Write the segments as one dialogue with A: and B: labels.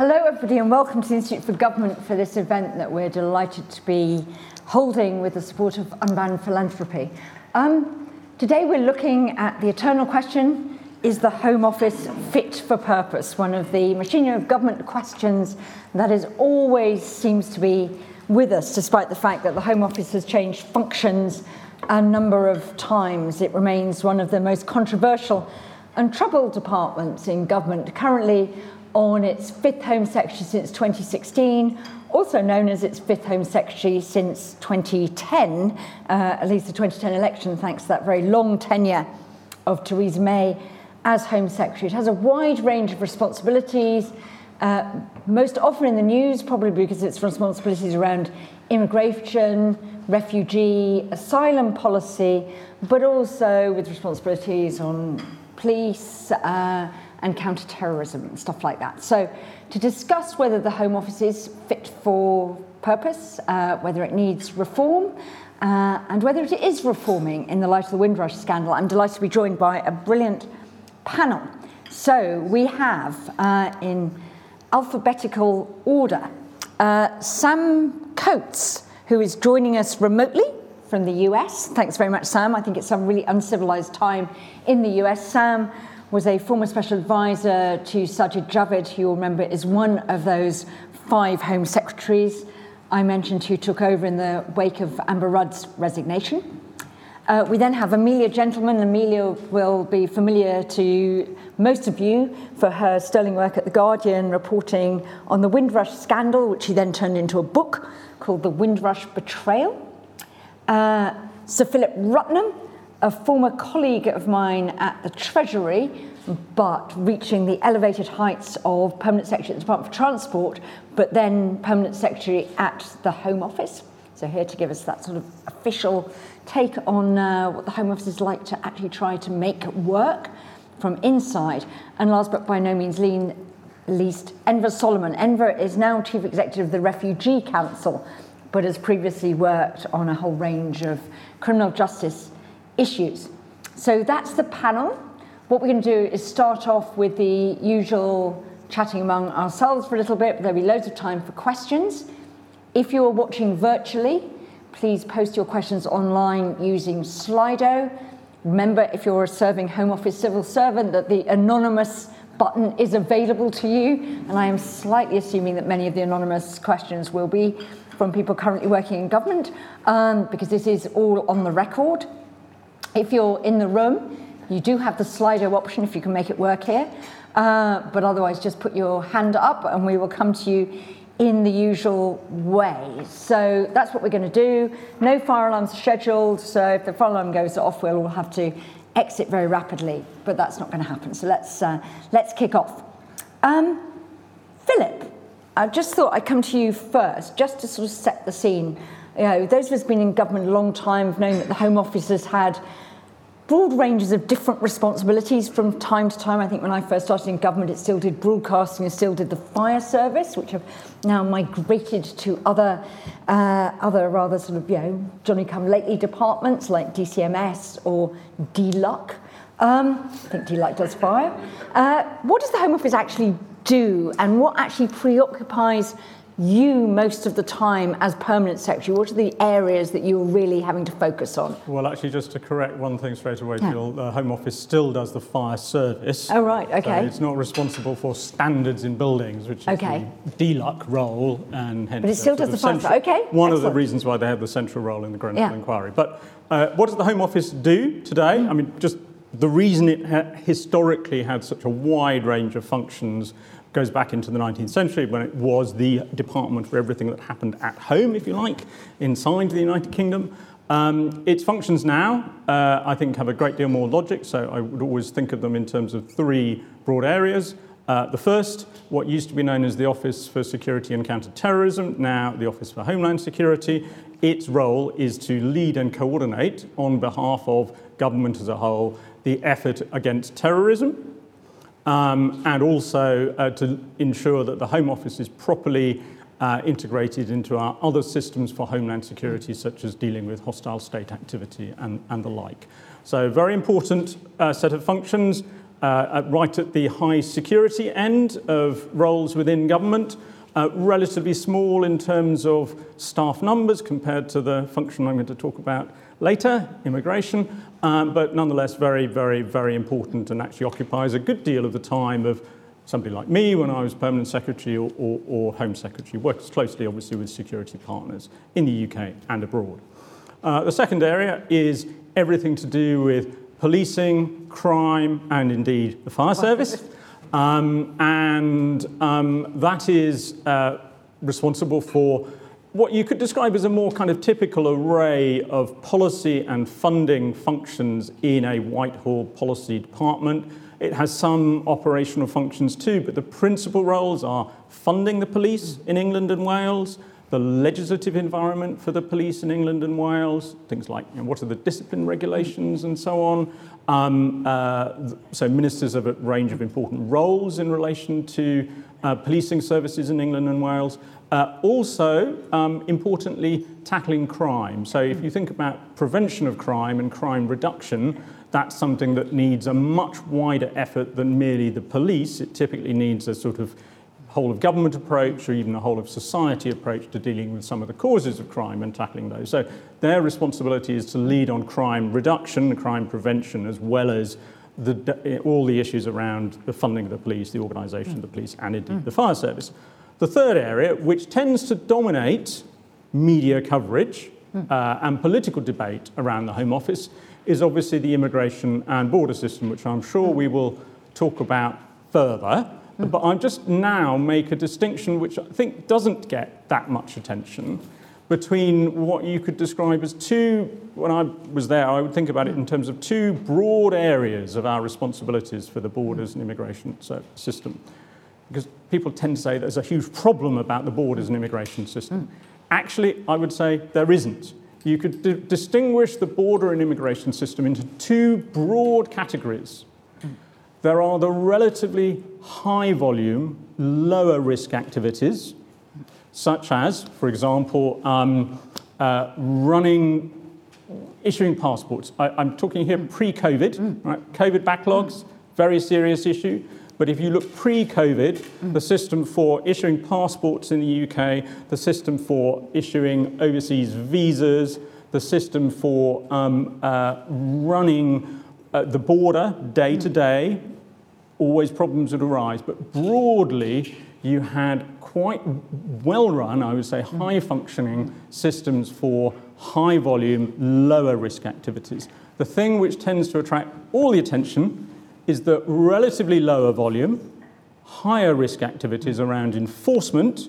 A: Hello, everybody, and welcome to the Institute for Government for this event that we're delighted to be holding with the support of Unbound Philanthropy. Um, today, we're looking at the eternal question is the Home Office fit for purpose? One of the machinery of government questions that is always seems to be with us, despite the fact that the Home Office has changed functions a number of times. It remains one of the most controversial and troubled departments in government, currently on its fifth Home Secretary since 2016, also known as its fifth Home Secretary since 2010, uh, at least the 2010 election, thanks to that very long tenure of Theresa May as Home Secretary. It has a wide range of responsibilities, uh, most often in the news, probably because its responsibilities around immigration, refugee, asylum policy, but also with responsibilities on police uh, and counter-terrorism and stuff like that. So to discuss whether the Home Office is fit for purpose, uh, whether it needs reform, uh, and whether it is reforming in the light of the Windrush scandal, I'm delighted to be joined by a brilliant panel. So we have uh, in alphabetical order uh, Sam Coates, who is joining us remotely from the US. Thanks very much, Sam. I think it's some really uncivilized time in the US. Sam was a former special advisor to Sajid Javid, who you'll remember is one of those five Home Secretaries I mentioned who took over in the wake of Amber Rudd's resignation. Uh, we then have Amelia Gentleman. Amelia will be familiar to most of you for her sterling work at The Guardian, reporting on the Windrush scandal, which she then turned into a book called The Windrush Betrayal. Uh, Sir Philip Rutnam, a former colleague of mine at the Treasury, but reaching the elevated heights of Permanent Secretary at the Department for Transport, but then Permanent Secretary at the Home Office. So, here to give us that sort of official take on uh, what the Home Office is like to actually try to make work from inside. And last but by no means least, Enver Solomon. Enver is now Chief Executive of the Refugee Council, but has previously worked on a whole range of criminal justice issues. So that's the panel. What we're going to do is start off with the usual chatting among ourselves for a little bit, but there'll be loads of time for questions. If you're watching virtually, please post your questions online using Slido. Remember, if you're a serving Home Office civil servant, that the anonymous button is available to you. And I am slightly assuming that many of the anonymous questions will be from people currently working in government, um, because this is all on the record. If you're in the room, you do have the Slido option if you can make it work here. Uh, but otherwise, just put your hand up and we will come to you in the usual way. So that's what we're going to do. No fire alarms scheduled, so if the fire alarm goes off, we'll all have to exit very rapidly, but that's not going to happen. So let's, uh, let's kick off. Um, Philip, I just thought I'd come to you first, just to sort of set the scene. You know, those of us been in government a long time have known that the Home Office has had broad ranges of different responsibilities from time to time. I think when I first started in government, it still did broadcasting, it still did the fire service, which have now migrated to other, uh, other rather sort of, you know, Johnny come lately departments like DCMS or DLUHC. Um, I think DLUHC does fire. Uh, what does the Home Office actually do, and what actually preoccupies you most of the time as permanent secretary? What are the areas that you're really having to focus on?
B: Well, actually, just to correct one thing straight away, yeah. the Home Office still does the fire service.
A: Oh, right, okay.
B: So it's not responsible for standards in buildings, which is okay. the DLUHC role, and hence.
A: But it still does the fire service. Okay.
B: One Excellent. of the reasons why they have the central role in the Grenfell yeah. inquiry. But uh, what does the Home Office do today? Mm. I mean, just the reason it ha- historically had such a wide range of functions goes back into the 19th century when it was the department for everything that happened at home, if you like, inside the United Kingdom. Um, its functions now, uh, I think, have a great deal more logic, so I would always think of them in terms of three broad areas. Uh, the first, what used to be known as the Office for Security and Counterterrorism, now the Office for Homeland Security. Its role is to lead and coordinate on behalf of government as a whole the effort against terrorism, um, and also uh, to ensure that the Home Office is properly uh, integrated into our other systems for homeland security, such as dealing with hostile state activity and, and the like. So, very important uh, set of functions. uh, right at the high security end of roles within government, uh, relatively small in terms of staff numbers compared to the function I'm going to talk about later, immigration, um, but nonetheless very, very, very important and actually occupies a good deal of the time of somebody like me when I was Permanent Secretary or, or, or Home Secretary, works closely obviously with security partners in the UK and abroad. Uh, the second area is everything to do with policing, crime, and indeed the fire service. Um, and um, that is uh, responsible for what you could describe as a more kind of typical array of policy and funding functions in a Whitehall policy department. It has some operational functions too, but the principal roles are funding the police in England and Wales, the legislative environment for the police in England and Wales, things like you know, what are the discipline regulations and so on. Um, uh, so ministers have a range of important roles in relation to uh, policing services in England and Wales. Uh, also, um, importantly, tackling crime. So, if you think about prevention of crime and crime reduction, that's something that needs a much wider effort than merely the police. It typically needs a sort of whole of government approach or even a whole of society approach to dealing with some of the causes of crime and tackling those. So, their responsibility is to lead on crime reduction, crime prevention, as well as the, all the issues around the funding of the police, the organisation of the police, and indeed mm. the fire service. The third area, which tends to dominate media coverage hmm. uh, and political debate around the Home Office, is obviously the immigration and border system, which I'm sure hmm. we will talk about further. Hmm. But I just now make a distinction which I think doesn't get that much attention between what you could describe as two, when I was there, I would think about it in terms of two broad areas of our responsibilities for the borders and immigration system because people tend to say there's a huge problem about the borders and immigration system. Mm. Actually, I would say there isn't. You could d- distinguish the border and immigration system into two broad categories. Mm. There are the relatively high volume, lower risk activities, such as, for example, um, uh, running, issuing passports. I, am talking here pre COVID, mm. right? COVID backlogs, very serious issue. But if you look pre COVID, mm. the system for issuing passports in the UK, the system for issuing overseas visas, the system for um, uh, running uh, the border day to day, always problems would arise. But broadly, you had quite well run, I would say, mm. high functioning systems for high volume, lower risk activities. The thing which tends to attract all the attention is that relatively lower volume, higher risk activities around enforcement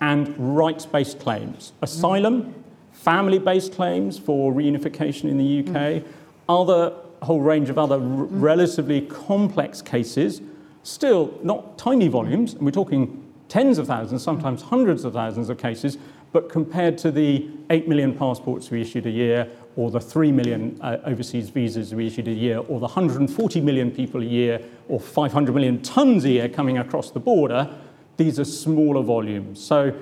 B: and rights based claims. Asylum, family based claims for reunification in the UK, mm. other whole range of other r- mm. relatively complex cases, still not tiny volumes, and we're talking tens of thousands, sometimes hundreds of thousands of cases, but compared to the 8 million passports we issued a year or the 3 million uh, overseas visas we issued a year, or the 140 million people a year, or 500 million tons a year coming across the border, these are smaller volumes. So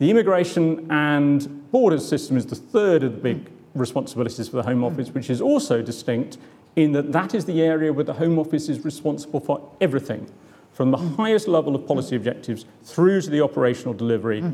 B: the immigration and borders system is the third of the big responsibilities for the Home Office, which is also distinct in that that is the area where the Home Office is responsible for everything, from the highest level of policy objectives through to the operational delivery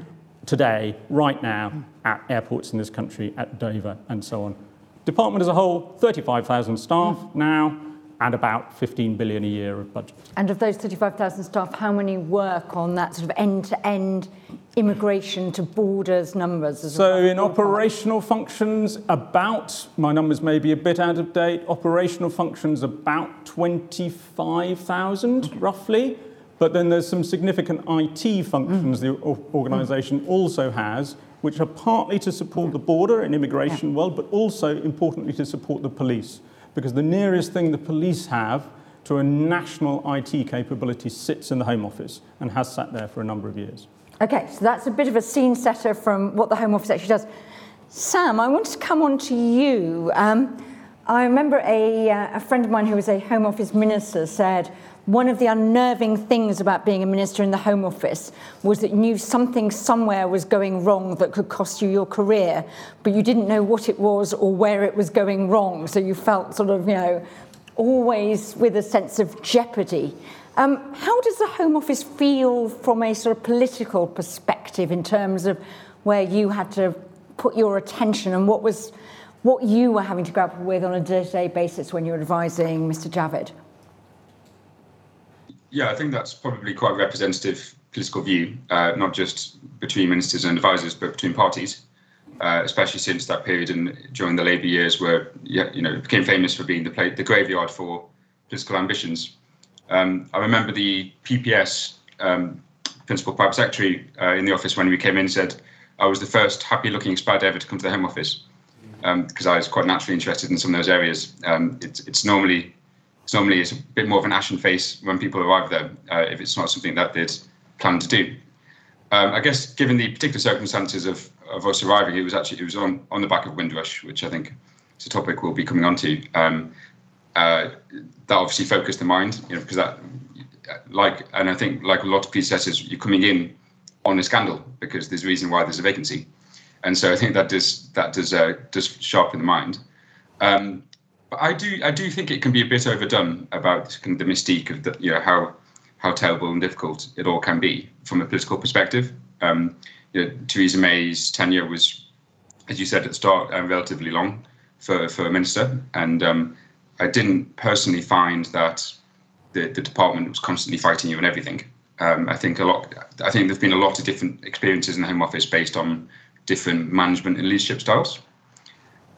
B: today, right now, at airports in this country, at Dover, and so on. Department as a whole, 35,000 staff mm. now, and about 15 billion a year of budget.
A: And of those 35,000 staff, how many work on that sort of end-to-end immigration to borders numbers?
B: So in operational functions, about, my numbers may be a bit out of date, operational functions about 25,000 okay. roughly. But then there's some significant IT functions mm. the organisation mm. also has, which are partly to support the border and immigration world, but also importantly to support the police. Because the nearest thing the police have to a national IT capability sits in the Home Office and has sat there for a number of years.
A: Okay, so that's a bit of a scene setter from what the Home Office actually does. Sam, I want to come on to you. Um, I remember a, uh, a friend of mine who was a Home Office minister said, one of the unnerving things about being a minister in the Home Office was that you knew something somewhere was going wrong that could cost you your career, but you didn't know what it was or where it was going wrong. So you felt sort of, you know, always with a sense of jeopardy. Um, how does the Home Office feel from a sort of political perspective in terms of where you had to put your attention and what was what you were having to grapple with on a day-to-day basis when you were advising Mr. Javid?
C: Yeah, I think that's probably quite a representative political view, uh, not just between ministers and advisors, but between parties uh, especially since that period and during the Labour years, where you know became famous for being the play, the graveyard for political ambitions. Um, I remember the PPS um, principal private secretary uh, in the office when we came in said I was the first happy-looking spad ever to come to the Home Office because um, I was quite naturally interested in some of those areas. Um, it's, it's normally normally it's a bit more of an ashen face when people arrive there uh, if it's not something that they'd planned to do. Um, I guess given the particular circumstances of of us arriving, it was actually it was on on the back of Windrush, which I think is a topic we'll be coming on to. Um, uh, that obviously focused the mind, you know, because that, like, and I think like a lot of predecessors, you're coming in on a scandal because there's a reason why there's a vacancy, and so I think that does that does uh, does sharpen the mind. Um, but I do I do think it can be a bit overdone about kind of the mystique of the, you know how how terrible and difficult it all can be from a political perspective. Um, you know, Theresa May's tenure was, as you said at the start, uh, relatively long for, for a minister. And um, I didn't personally find that the, the department was constantly fighting you on everything. Um, I think a lot. I think there've been a lot of different experiences in the Home Office based on different management and leadership styles,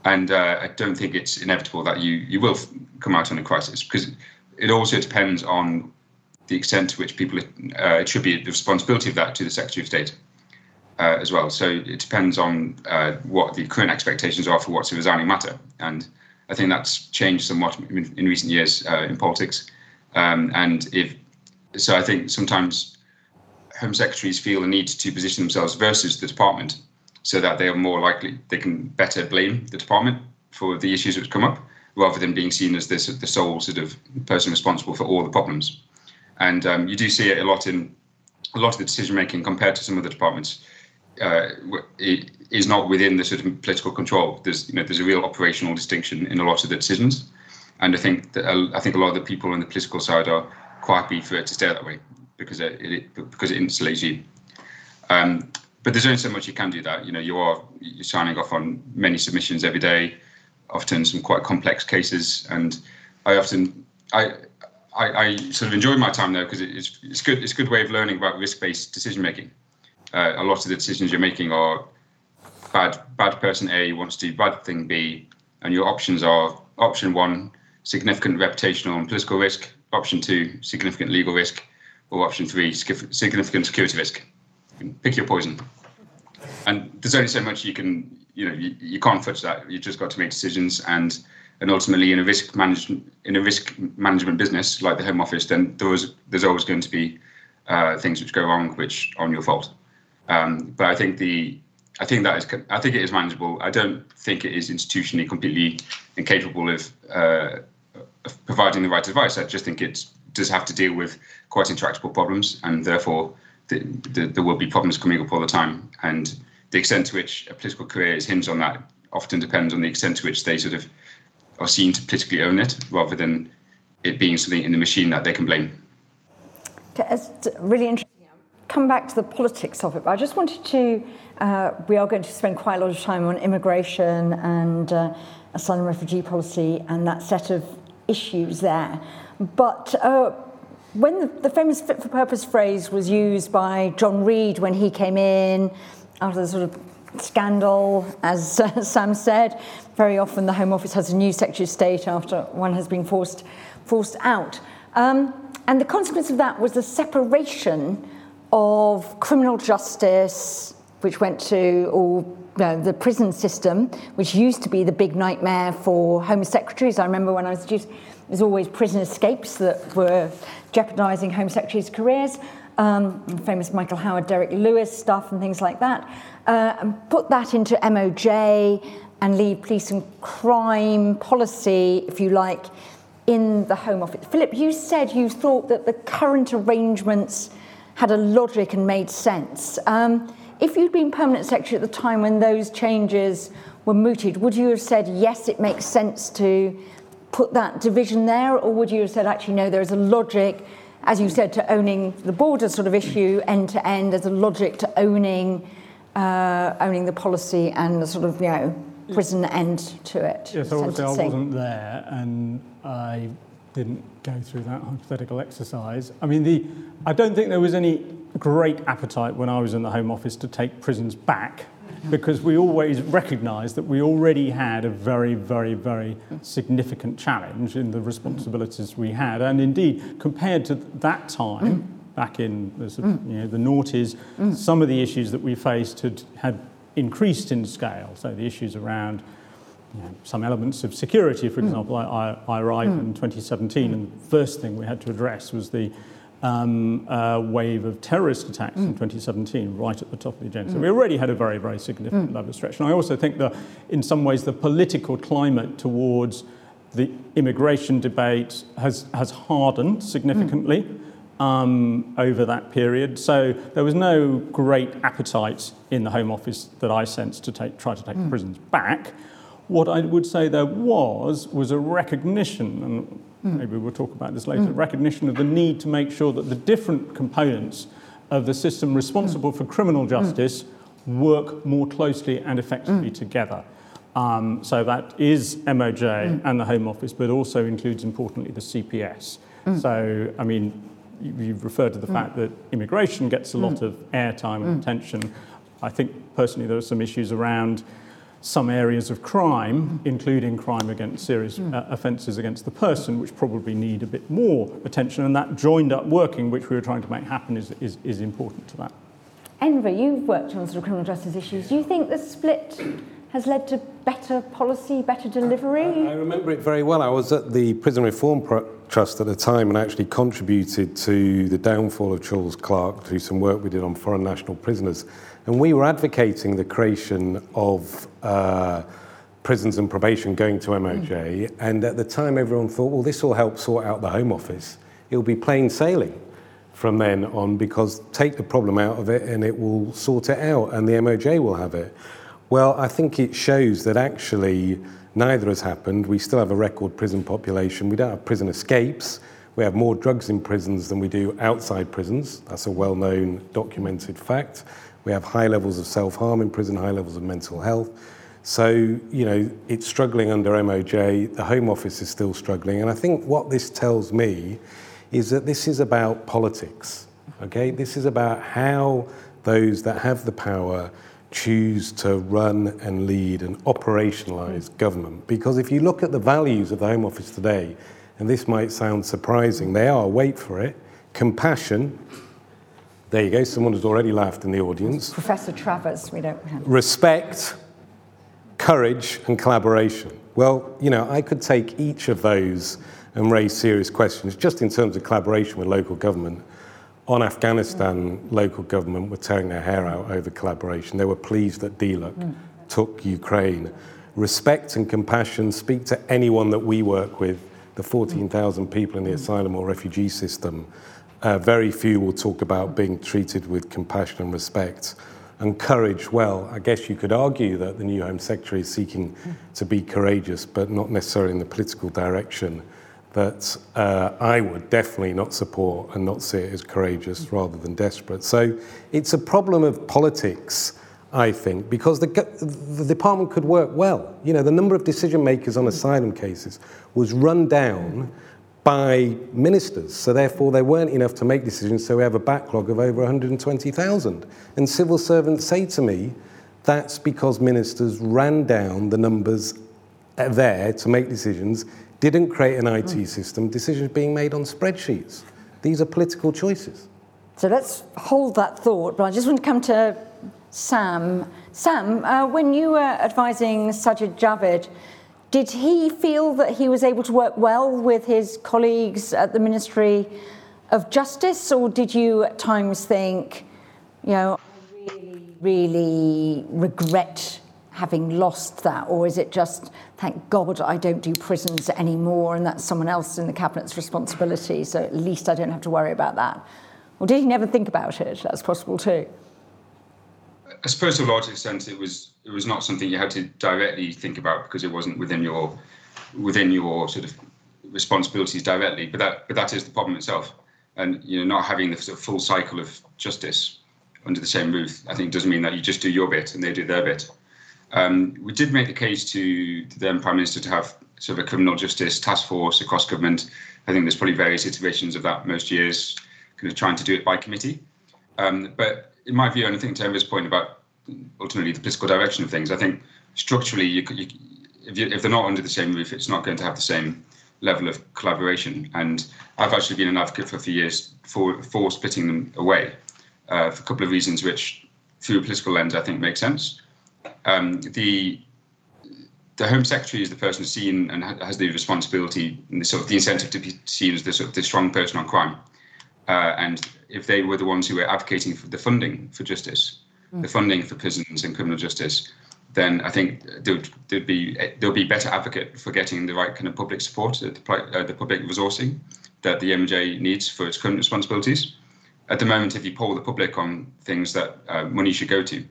C: and uh, I don't think it's inevitable that you you will come out on a crisis because it also depends on the extent to which people uh, attribute the responsibility of that to the Secretary of State uh, as well. So it depends on uh, what the current expectations are for what's a resigning matter. And I think that's changed somewhat in, in recent years uh, in politics. Um, and if so, I think sometimes Home Secretaries feel a need to position themselves versus the department so that they are more likely, they can better blame the department for the issues which come up rather than being seen as this, the sole sort of person responsible for all the problems. And um, you do see it a lot in a lot of the decision making compared to some of the departments uh, is not within the sort of political control. There's you know there's a real operational distinction in a lot of the decisions, and I think that uh, I think a lot of the people on the political side are quite happy for it to stay that way because it, it because it insulates you. Um, but there's only so much you can do that. You know, you are you're signing off on many submissions every day, often some quite complex cases, and I often I I, I sort of enjoy my time there because it's it's good it's a good way of learning about risk-based decision making uh, a lot of the decisions you're making are bad bad person A wants to do bad thing B, and your options are option one, significant reputational and political risk, option two, significant legal risk, or option three, significant security risk. You pick your poison. And there's only so much you can, you know, you, you can't fudge that. You just got to make decisions and and ultimately in a risk management in a risk management business like the Home Office, then there was there's always going to be uh, things which go wrong which are on your fault. Um, but I think the I think that is I think it is manageable. I don't think it is institutionally completely incapable of, uh, of providing the right advice. I just think it does have to deal with quite intractable problems, and therefore the, the, there will be problems coming up all the time. And the extent to which a political career is hinged on that often depends on the extent to which they sort of are seen to politically own it, rather than it being something in the machine that they can blame.
A: It's really interesting come back to the politics of it, but I just wanted to, uh, we are going to spend quite a lot of time on immigration and uh, asylum refugee policy and that set of issues there. But uh, when the, famous fit for purpose phrase was used by John Reid when he came in after the sort of scandal, as Sam said, very often the Home Office has a new Secretary of State after one has been forced, forced out. Um, and the consequence of that was the separation of criminal justice, which went to all the prison system, which used to be the big nightmare for Home Secretaries. I remember when I was just, it was always prison escapes that were jeopardising Home Secretaries' careers. Um, famous Michael Howard, Derek Lewis stuff and things like that. Uh, and put that into MOJ and leave police and crime policy, if you like, in the Home Office. Philip, you said you thought that the current arrangements had a logic and made sense. Um, if you'd been permanent secretary at the time when those changes were mooted, would you have said, yes, it makes sense to put that division there, or would you have said, actually, no, there's a logic, as you said, to owning the border sort of issue end to end, there's a logic to owning, uh, owning the policy and the sort of, you know, prison end to it?
B: Yes, obviously I wasn't there and I didn't go through that hypothetical exercise. I mean, the, I don't think there was any great appetite when I was in the Home Office to take prisons back because we always recognised that we already had a very, very, very significant challenge in the responsibilities we had. And indeed, compared to that time, back in the, sort of, mm. you know, the noughties, mm. some of the issues that we faced had, had increased in scale. So the issues around you know, some elements of security, for mm. example, I, I, I arrived in 2017, and the first thing we had to address was the um, uh, wave of terrorist attacks mm. in 2017, right at the top of the agenda. Mm. So we already had a very, very significant mm. level of stretch. And I also think that, in some ways, the political climate towards the immigration debate has, has hardened significantly um, over that period. So there was no great appetite in the Home Office that I sensed to take, try to take mm. prisons back. What I would say there was was a recognition, and Mm. Hmm. Maybe we'll talk about this later. Mm. Recognition of the need to make sure that the different components of the system responsible mm. for criminal hmm. justice work more closely and effectively hmm. together. Um, so that is MOJ and the Home Office, but also includes importantly the CPS. So, I mean, you've referred to the fact that immigration gets a lot of airtime and attention. I think personally there are some issues around some areas of crime, including crime against serious uh, offences against the person, which probably need a bit more attention. And that joined up working, which we were trying to make happen, is, is, is important to that.
A: Enver, you've worked on sort of criminal justice issues. Do you think the split has led to better policy, better delivery?
D: I, I remember it very well. I was at the Prison Reform Pro- Trust at the time and actually contributed to the downfall of Charles Clarke through some work we did on foreign national prisoners. And we were advocating the creation of uh, prisons and probation going to MOJ. Mm. And at the time, everyone thought, well, this will help sort out the Home Office. It'll be plain sailing from then on because take the problem out of it and it will sort it out and the MOJ will have it. Well, I think it shows that actually neither has happened. We still have a record prison population. We don't have prison escapes. We have more drugs in prisons than we do outside prisons. That's a well known, documented fact. We have high levels of self harm in prison, high levels of mental health. So, you know, it's struggling under MOJ. The Home Office is still struggling. And I think what this tells me is that this is about politics. Okay? This is about how those that have the power choose to run and lead and operationalize government. Because if you look at the values of the Home Office today, and this might sound surprising, they are, wait for it, compassion, there you go, someone has already laughed in the audience.
A: Professor Travers, we don't. have.
D: Respect, courage, and collaboration. Well, you know, I could take each of those and raise serious questions just in terms of collaboration with local government. On Afghanistan, mm. local government were tearing their hair out over collaboration. They were pleased that DLUHC mm. took Ukraine. Respect and compassion speak to anyone that we work with, the 14,000 people in the mm. asylum or refugee system. Uh, very few will talk about being treated with compassion and respect. And courage, well, I guess you could argue that the new Home Secretary is seeking to be courageous, but not necessarily in the political direction that uh, I would definitely not support and not see it as courageous rather than desperate. So it's a problem of politics, I think, because the, the department could work well. You know, the number of decision makers on asylum cases was run down by ministers. So therefore, there weren't enough to make decisions. So we have a backlog of over 120,000. And civil servants say to me, that's because ministers ran down the numbers there to make decisions, didn't create an IT mm. system, decisions being made on spreadsheets. These are political choices.
A: So let's hold that thought, but I just want to come to Sam. Sam, uh, when you were advising Sajid Javid, did he feel that he was able to work well with his colleagues at the Ministry of Justice, or did you at times think, you know, I really, really regret having lost that, or is it just, thank God I don't do prisons anymore and that's someone else in the Cabinet's responsibility, so at least I don't have to worry about that? Or did he never think about it? That's possible too.
C: I suppose to a large extent it was it was not something you had to directly think about because it wasn't within your within your sort of responsibilities directly. But that but that is the problem itself, and you know not having the sort of full cycle of justice under the same roof, I think doesn't mean that you just do your bit and they do their bit. Um, we did make the case to, the then Prime Minister to have sort of a criminal justice task force across government. I think there's probably various iterations of that most years, kind of trying to do it by committee. Um, but in my view, and I think to Emma's point about ultimately the political direction of things, I think structurally, you, you, if, you, if they're not under the same roof, it's not going to have the same level of collaboration. And I've actually been an advocate for a few years for, for splitting them away uh, for a couple of reasons, which through a political lens, I think make sense. Um, the the Home Secretary is the person seen and has the responsibility and the sort of the incentive to be seen as the sort of the strong person on crime. Uh, and if they were the ones who were advocating for the funding for justice, mm. the funding for prisons and criminal justice, then I think there would be there'll be better advocate for getting the right kind of public support, uh, the, uh, the public resourcing that the MJ needs for its current responsibilities. At the moment, if you poll the public on things that uh, money should go to,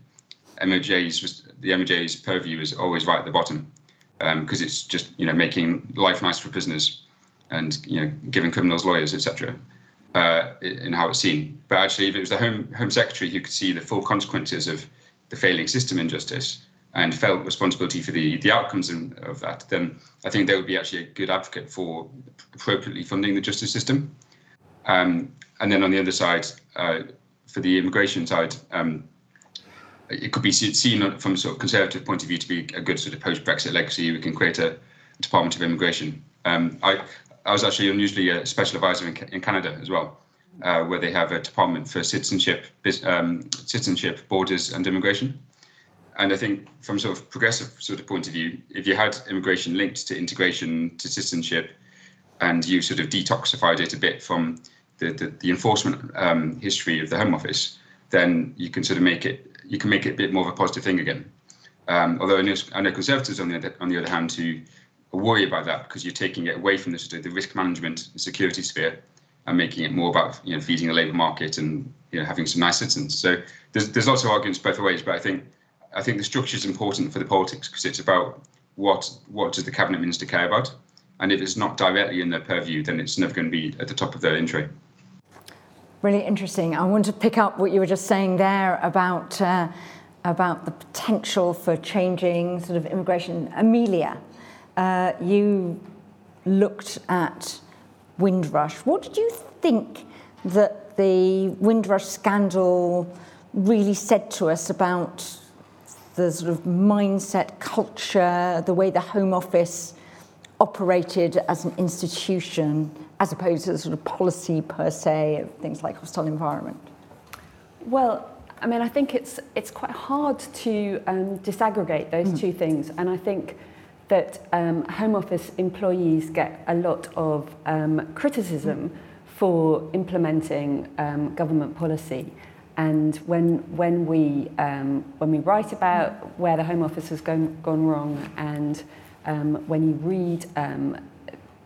C: MOJ's the MOJ's purview is always right at the bottom because um, it's just you know making life nice for prisoners and you know giving criminals lawyers etc. Uh, in how it's seen. But actually, if it was the Home Home Secretary who could see the full consequences of the failing system in justice and felt responsibility for the the outcomes in, of that, then I think they would be actually a good advocate for appropriately funding the justice system. Um, and then on the other side, uh, for the immigration side. Um, it could be seen from a sort of conservative point of view to be a good sort of post-Brexit legacy. We can create a Department of Immigration. Um, I, I was actually unusually a special advisor in, in Canada as well, uh, where they have a department for citizenship, um, citizenship, borders, and immigration. And I think from sort of progressive sort of point of view, if you had immigration linked to integration, to citizenship, and you sort of detoxified it a bit from the, the, the enforcement um, history of the Home Office, then you can sort of make it you can make it a bit more of a positive thing again. Um, although I know, I know, conservatives, on the, other, on the other hand, who worry about that because you're taking it away from the, the risk management and security sphere and making it more about you know feeding the labour market and you know having some nice citizens. So there's there's lots of arguments both ways, but I think I think the structure is important for the politics because it's about what what does the cabinet minister care about, and if it's not directly in their purview, then it's never going to be at the top of their in.
A: Really interesting. I want to pick up what you were just saying there about uh, about the potential for changing sort of immigration. Amelia, uh, you looked at Windrush. What did you think that the Windrush scandal really said to us about the sort of mindset, culture, the way the Home Office operated as an institution as opposed to the sort of policy per se of things like hostile environment?
E: Well, I mean, I think it's it's quite hard to um, disaggregate those mm. two things, and I think that um, Home Office employees get a lot of um, criticism mm. for implementing um, government policy. And when when we um, when we write about where the Home Office has gone gone wrong and um, when you read um,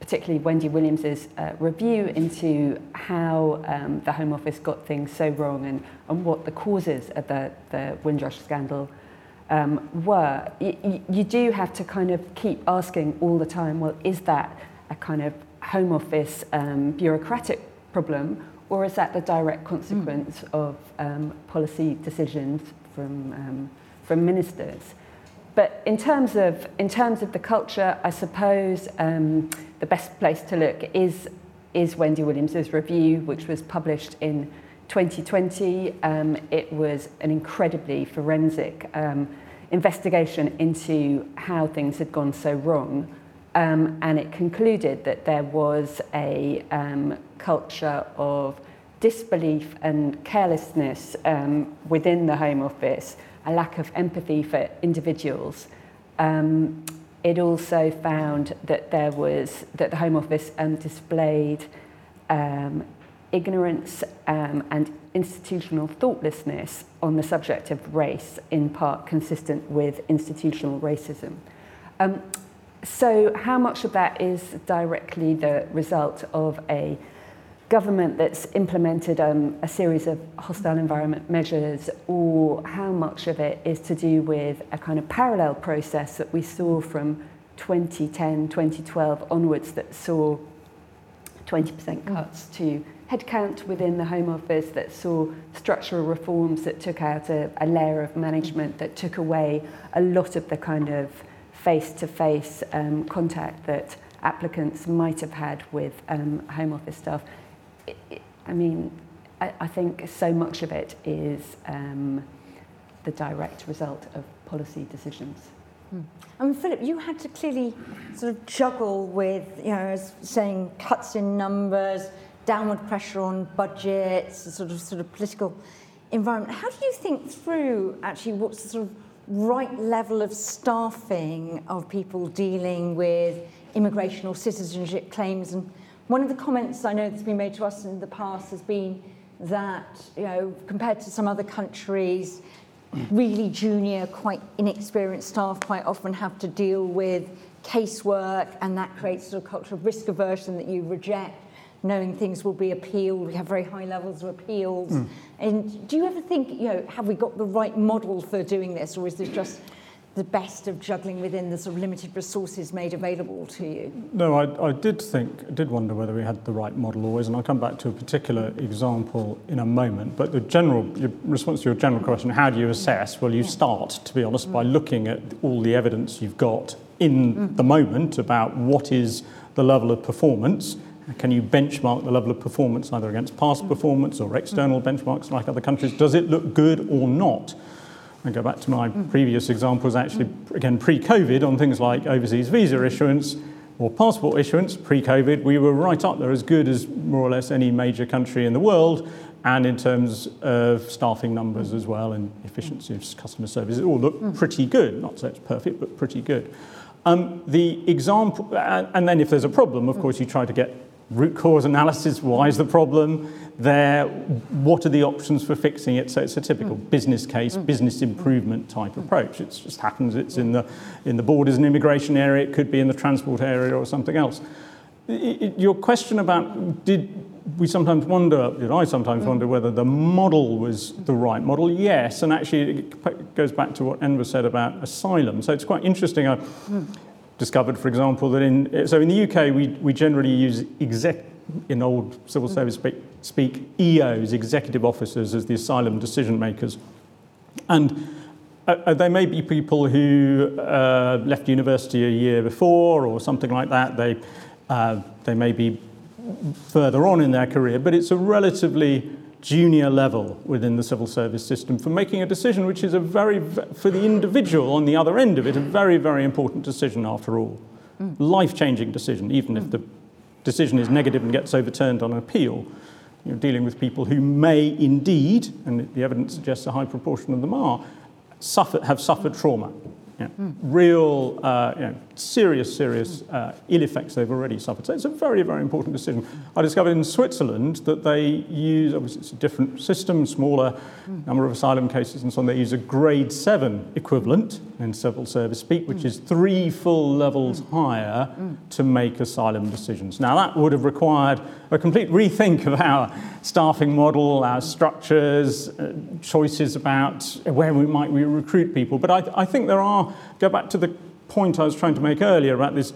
E: particularly Wendy Williams's uh, review into how um, the Home Office got things so wrong and, and what the causes of the, the Windrush scandal um, were, y- you do have to kind of keep asking all the time, well, is that a kind of Home Office um, bureaucratic problem or is that the direct consequence mm. of um, policy decisions from, um, from ministers? But in terms of in terms of the culture, I suppose um, the best place to look is is Wendy Williams's review, which was published in 2020. Um, it was an incredibly forensic um, investigation into how things had gone so wrong, um, and it concluded that there was a um, culture of disbelief and carelessness um, within the Home Office a lack of empathy for individuals. Um, it also found that there was that the Home Office um, displayed um, ignorance um, and institutional thoughtlessness on the subject of race, in part consistent with institutional racism. Um, so, how much of that is directly the result of a government that's implemented um, a series of hostile environment measures or how much of it is to do with a kind of parallel process that we saw from 2010, 2012 onwards that saw 20% cuts to headcount within the Home Office, that saw structural reforms that took out a, a layer of management, that took away a lot of the kind of face-to-face um, contact that applicants might have had with um, Home Office staff. I mean, I, I think so much of it is um, the direct result of policy decisions.
A: Hmm. I mean, Philip, you had to clearly sort of juggle with, you know, saying cuts in numbers, downward pressure on budgets, sort of sort of political environment. How do you think through actually what's the sort of right level of staffing of people dealing with immigration or citizenship claims? And one of the comments I know that's been made to us in the past has been that, you know, compared to some other countries, really junior, quite inexperienced staff quite often have to deal with casework, and that creates a sort of culture of risk aversion that you reject knowing things will be appealed. We have very high levels of appeals. Mm. And do you ever think, you know, have we got the right model for doing this, or is this just the best of juggling within the sort of limited resources made available to you?
B: No, I, I did think, I did wonder whether we had the right model always, and I'll come back to a particular example in a moment. But the general your response to your general question, how do you assess? Well, you yeah. start, to be honest, mm. by looking at all the evidence you've got in mm. the moment about what is the level of performance can you benchmark the level of performance either against past performance or external benchmarks like other countries? Does it look good or not? I go back to my previous examples, actually, again, pre COVID, on things like overseas visa issuance or passport issuance. Pre COVID, we were right up there, as good as more or less any major country in the world, and in terms of staffing numbers as well and efficiency of customer service. It all looked pretty good. Not so it's perfect, but pretty good. Um, the example, and then if there's a problem, of course, you try to get root cause analysis, why is the problem there, what are the options for fixing it? So it's a typical mm. business case, mm. business improvement type mm. approach. It just happens it's in the, in the borders and immigration area, it could be in the transport area or something else. It, it, your question about did we sometimes wonder, did I sometimes mm. wonder whether the model was the right model? Yes, and actually it goes back to what Enver said about asylum. So it's quite interesting. I, mm discovered, for example, that in so in the UK we, we generally use exec in old civil mm. service speak, speak EOs, executive officers, as the asylum decision makers, and uh, uh, they may be people who uh, left university a year before or something like that. They uh, they may be further on in their career, but it's a relatively junior level within the civil service system for making a decision which is a very, for the individual on the other end of it, a very, very important decision after all. Mm. Life changing decision, even mm. if the decision is negative and gets overturned on appeal. You're dealing with people who may indeed, and the evidence suggests a high proportion of them are, suffer, have suffered trauma. Yeah. Mm. Real, uh, you know, serious, serious uh, ill effects they've already suffered. So it's a very, very important decision. I discovered in Switzerland that they use, obviously it's a different system, smaller number of asylum cases and so on, they use a grade seven equivalent in civil service speak, which is three full levels higher to make asylum decisions. Now that would have required a complete rethink of our staffing model, our structures, uh, choices about where we might we recruit people. But I, I think there are, go back to the point I was trying to make earlier about this,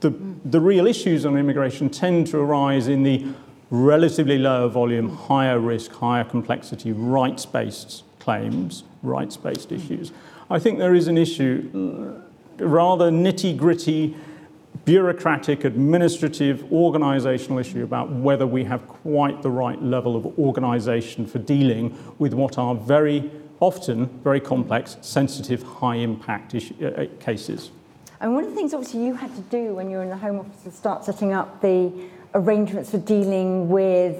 B: the, the real issues on immigration tend to arise in the relatively lower volume, higher risk, higher complexity, rights based claims, rights based issues. I think there is an issue, rather nitty gritty, bureaucratic, administrative, organisational issue about whether we have quite the right level of organisation for dealing with what are very often very complex, sensitive, high impact uh, uh, cases.
A: And one of the things obviously you had to do when you were in the Home Office to start setting up the arrangements for dealing with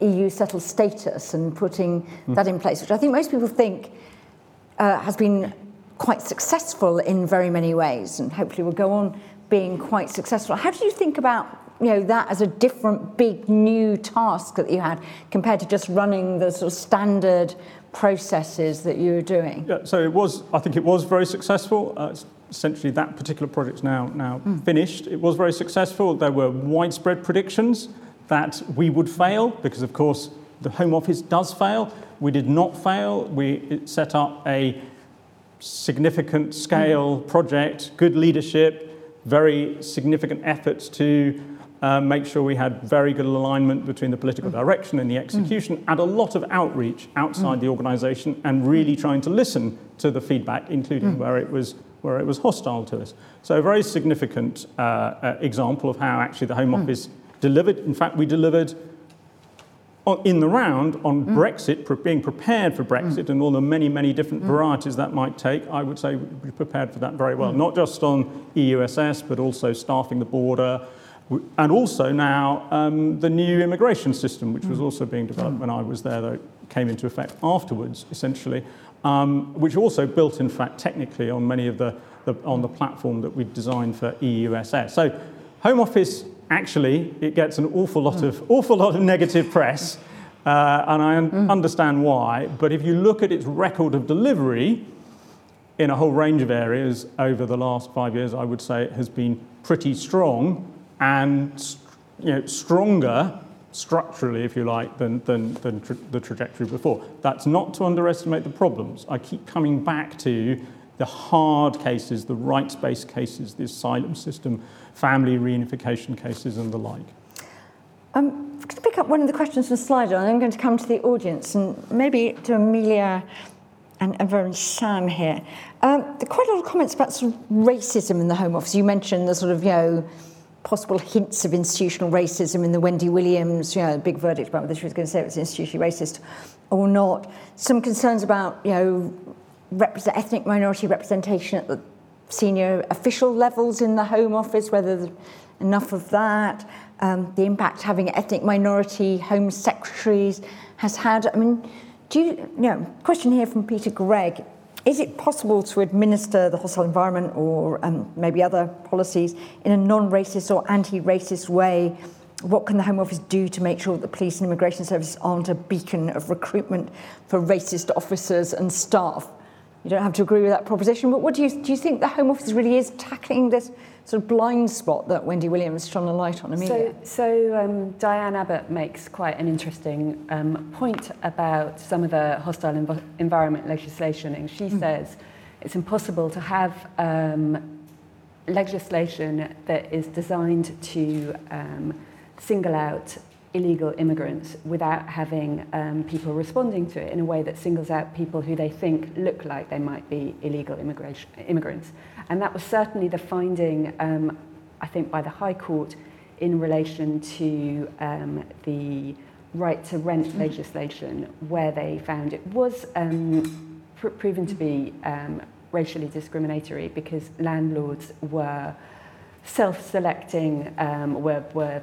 A: EU settled status and putting mm. that in place, which I think most people think uh, has been quite successful in very many ways and hopefully will go on being quite successful. How do you think about you know that as a different big new task that you had compared to just running the sort of standard processes that you were doing?
B: Yeah, so it was I think it was very successful. Uh, essentially that particular project's now, now mm. finished. It was very successful. There were widespread predictions that we would fail because, of course, the Home Office does fail. We did not fail. We set up a significant scale mm. project, good leadership, very significant efforts to uh, make sure we had very good alignment between the political mm. direction and the execution, mm. and a lot of outreach outside mm. the organisation, and really trying to listen to the feedback, including mm. where it was where it was hostile to us. So a very significant uh, uh, example of how actually the Home mm. Office delivered. In fact, we delivered in the round on mm. Brexit, being prepared for Brexit mm. and all the many, many different mm. varieties that might take, I would say we prepared for that very well. Mm. Not just on EUSS, but also staffing the border, and also now um, the new immigration system, which was mm. also being developed when I was there, though it came into effect afterwards, essentially, um, which also built, in fact, technically on many of the, the on the platform that we designed for EUSS. So, Home Office actually it gets an awful lot of awful lot of negative press, uh, and I un- mm. understand why. But if you look at its record of delivery in a whole range of areas over the last five years, I would say it has been pretty strong and you know, stronger structurally, if you like, than, than, than the trajectory before. That's not to underestimate the problems. I keep coming back to the hard cases, the rights based cases, the asylum system, family reunification cases, and the like.
A: Um, I'm going to pick up one of the questions from Slido, and I'm going to come to the audience and maybe to Amelia and, and Sam here. Um, there are quite a lot of comments about sort of racism in the Home Office. You mentioned the sort of, you know, possible hints of institutional racism in the Wendy Williams, you know, big verdict about whether she was going to say it was institutionally racist or not. Some concerns about, you know, represent, ethnic minority representation at the senior official levels in the Home Office, whether enough of that, um, the impact having ethnic minority home secretaries has had. I mean, do you, you know, question here from Peter Gregg is it possible to administer the hostile environment or um, maybe other policies in a non-racist or anti-racist way? What can the Home Office do to make sure that the police and immigration services aren't a beacon of recruitment for racist officers and staff? You don't have to agree with that proposition, but what do you, do you think the Home Office really is tackling this sort of blind spot that Wendy Williams shone a light on, Amelia?
E: So, so um, Diane Abbott makes quite an interesting um, point about some of the hostile env- environment legislation, and she mm. says it's impossible to have um, legislation that is designed to um, single out illegal immigrants without having um, people responding to it in a way that singles out people who they think look like they might be illegal immigration, immigrants. And that was certainly the finding, um, I think, by the High Court in relation to um, the right to rent legislation, where they found it was um, pr- proven to be um, racially discriminatory because landlords were self-selecting, um, were, were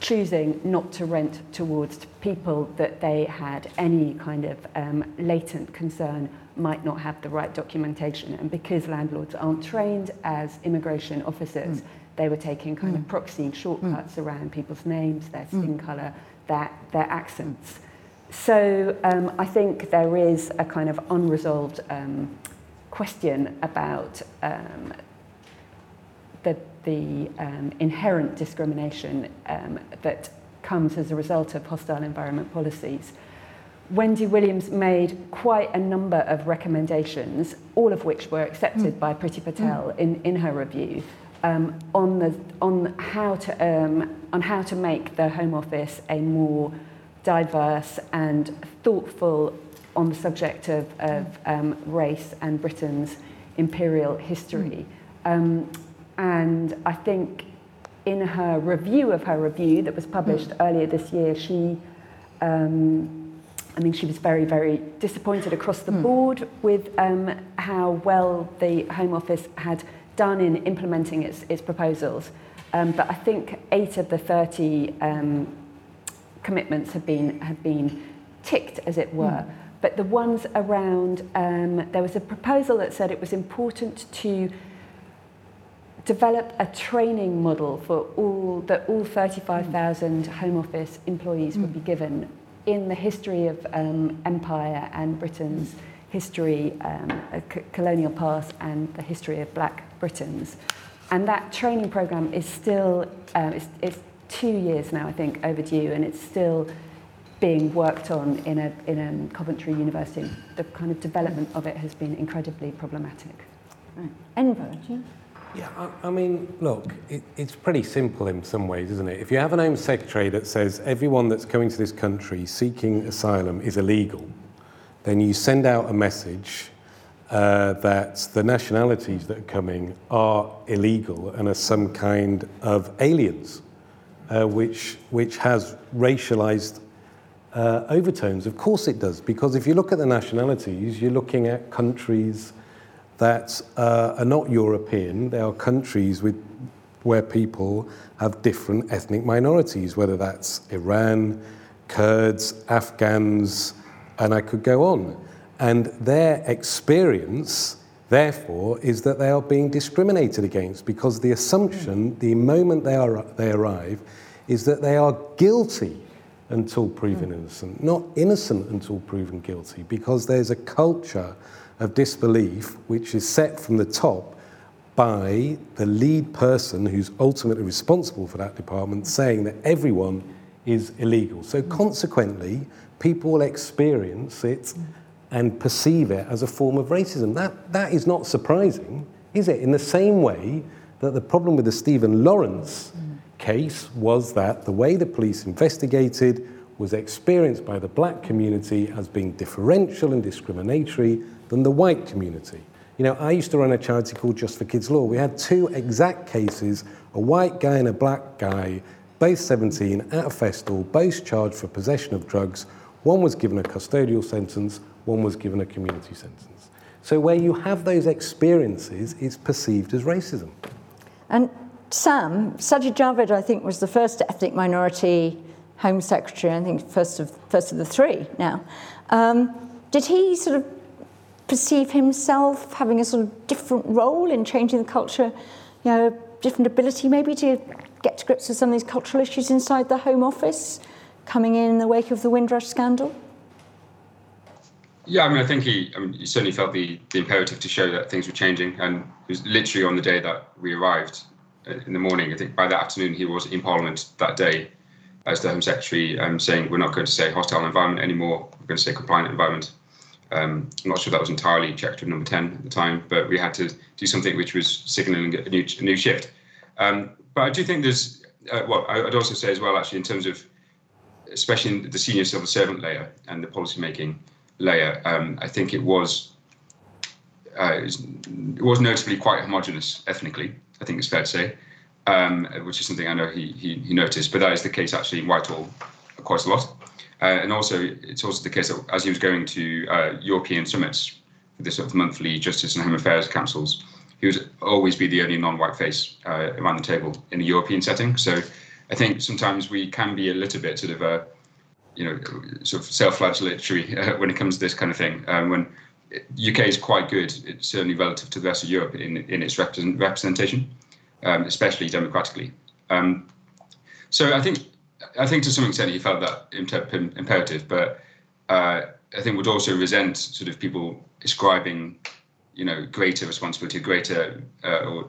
E: choosing not to rent towards people that they had any kind of um, latent concern might not have the right documentation. And because landlords aren't trained as immigration officers, mm. they were taking kind mm. of proxy shortcuts mm. around people's names, their skin mm. colour, their, their accents. So um, I think there is a kind of unresolved um, question about um, the the um, inherent discrimination um, that comes as a result of hostile environment policies. Wendy Williams made quite a number of recommendations, all of which were accepted mm. by Priti Patel mm. in, in her review, um, on, the, on, how to, um, on how to make the Home Office a more diverse and thoughtful on the subject of, of um, race and Britain's imperial history. Mm. Um, and I think in her review of her review that was published mm. earlier this year, she, um, I mean, she was very, very disappointed across the mm. board with um, how well the Home Office had done in implementing its, its proposals. Um, but I think eight of the 30 um, commitments have been, have been ticked, as it were. Mm. But the ones around, um, there was a proposal that said it was important to develop a training model for all that all 35,000 Home Office employees mm. would be given in the history of um, empire and Britain's history, um, colonial past, and the history of Black Britons. And that training program is still um, it's, it's two years now, I think, overdue, and it's still being worked on in a in a Coventry University. The kind of development of it has been incredibly problematic.
A: Right. Enver,
D: Yeah, I, I mean, look, it, it's pretty simple in some ways, isn't it? If you have an Home Secretary that says everyone that's coming to this country seeking asylum is illegal, then you send out a message uh, that the nationalities that are coming are illegal and are some kind of aliens, uh, which, which has racialized uh, overtones. Of course it does, because if you look at the nationalities, you're looking at countries that uh, are not European. They are countries with, where people have different ethnic minorities, whether that's Iran, Kurds, Afghans, and I could go on. And their experience, therefore, is that they are being discriminated against because the assumption, the moment they, are, they arrive, is that they are guilty until proven innocent, not innocent until proven guilty, because there's a culture of disbelief which is set from the top by the lead person who's ultimately responsible for that department saying that everyone is illegal. So, consequently, people will experience it and perceive it as a form of racism. That, that is not surprising, is it? In the same way that the problem with the Stephen Lawrence case was that the way the police investigated was experienced by the black community as being differential and discriminatory than the white community. You know, I used to run a charity called Just for Kids Law. We had two exact cases a white guy and a black guy, both 17, at a festival, both charged for possession of drugs. One was given a custodial sentence, one was given a community sentence. So, where you have those experiences, it's perceived as racism.
A: And Sam, Sajid Javid, I think, was the first ethnic minority Home Secretary, I think first of, first of the three now. Um, did he sort of perceive himself having a sort of different role in changing the culture, you know, different ability maybe to get to grips with some of these cultural issues inside the Home Office, coming in in the wake of the Windrush scandal?
C: Yeah, I mean, I think he, I mean, he certainly felt the, the imperative to show that things were changing. And it was literally on the day that we arrived uh, in the morning. I think by that afternoon, he was in Parliament that day as the Home Secretary um, saying we're not going to say hostile environment anymore, we're going to say compliant environment. Um, I'm not sure that was entirely with number 10 at the time, but we had to do something which was signaling a new, a new shift. Um, but I do think there's, uh, well, I'd also say as well, actually, in terms of, especially in the senior civil servant layer and the policy making layer, um, I think it was, uh, it was notably quite homogenous ethnically, I think it's fair to say, um, which is something I know he, he, he noticed, but that is the case actually in Whitehall quite a lot. Uh, and also, it's also the case that as he was going to uh, European summits the sort of monthly Justice and Home Affairs councils, he would always be the only non-white face uh, around the table in a European setting. So I think sometimes we can be a little bit sort of a, you know, sort of self-flagellatory uh, when it comes to this kind of thing. Um, when UK is quite good, it's certainly relative to the rest of Europe in in its represent, representation, um, especially democratically. Um, so I think I think to some extent he felt that imperative, but uh, I think would also resent sort of people ascribing, you know, greater responsibility, greater, uh, or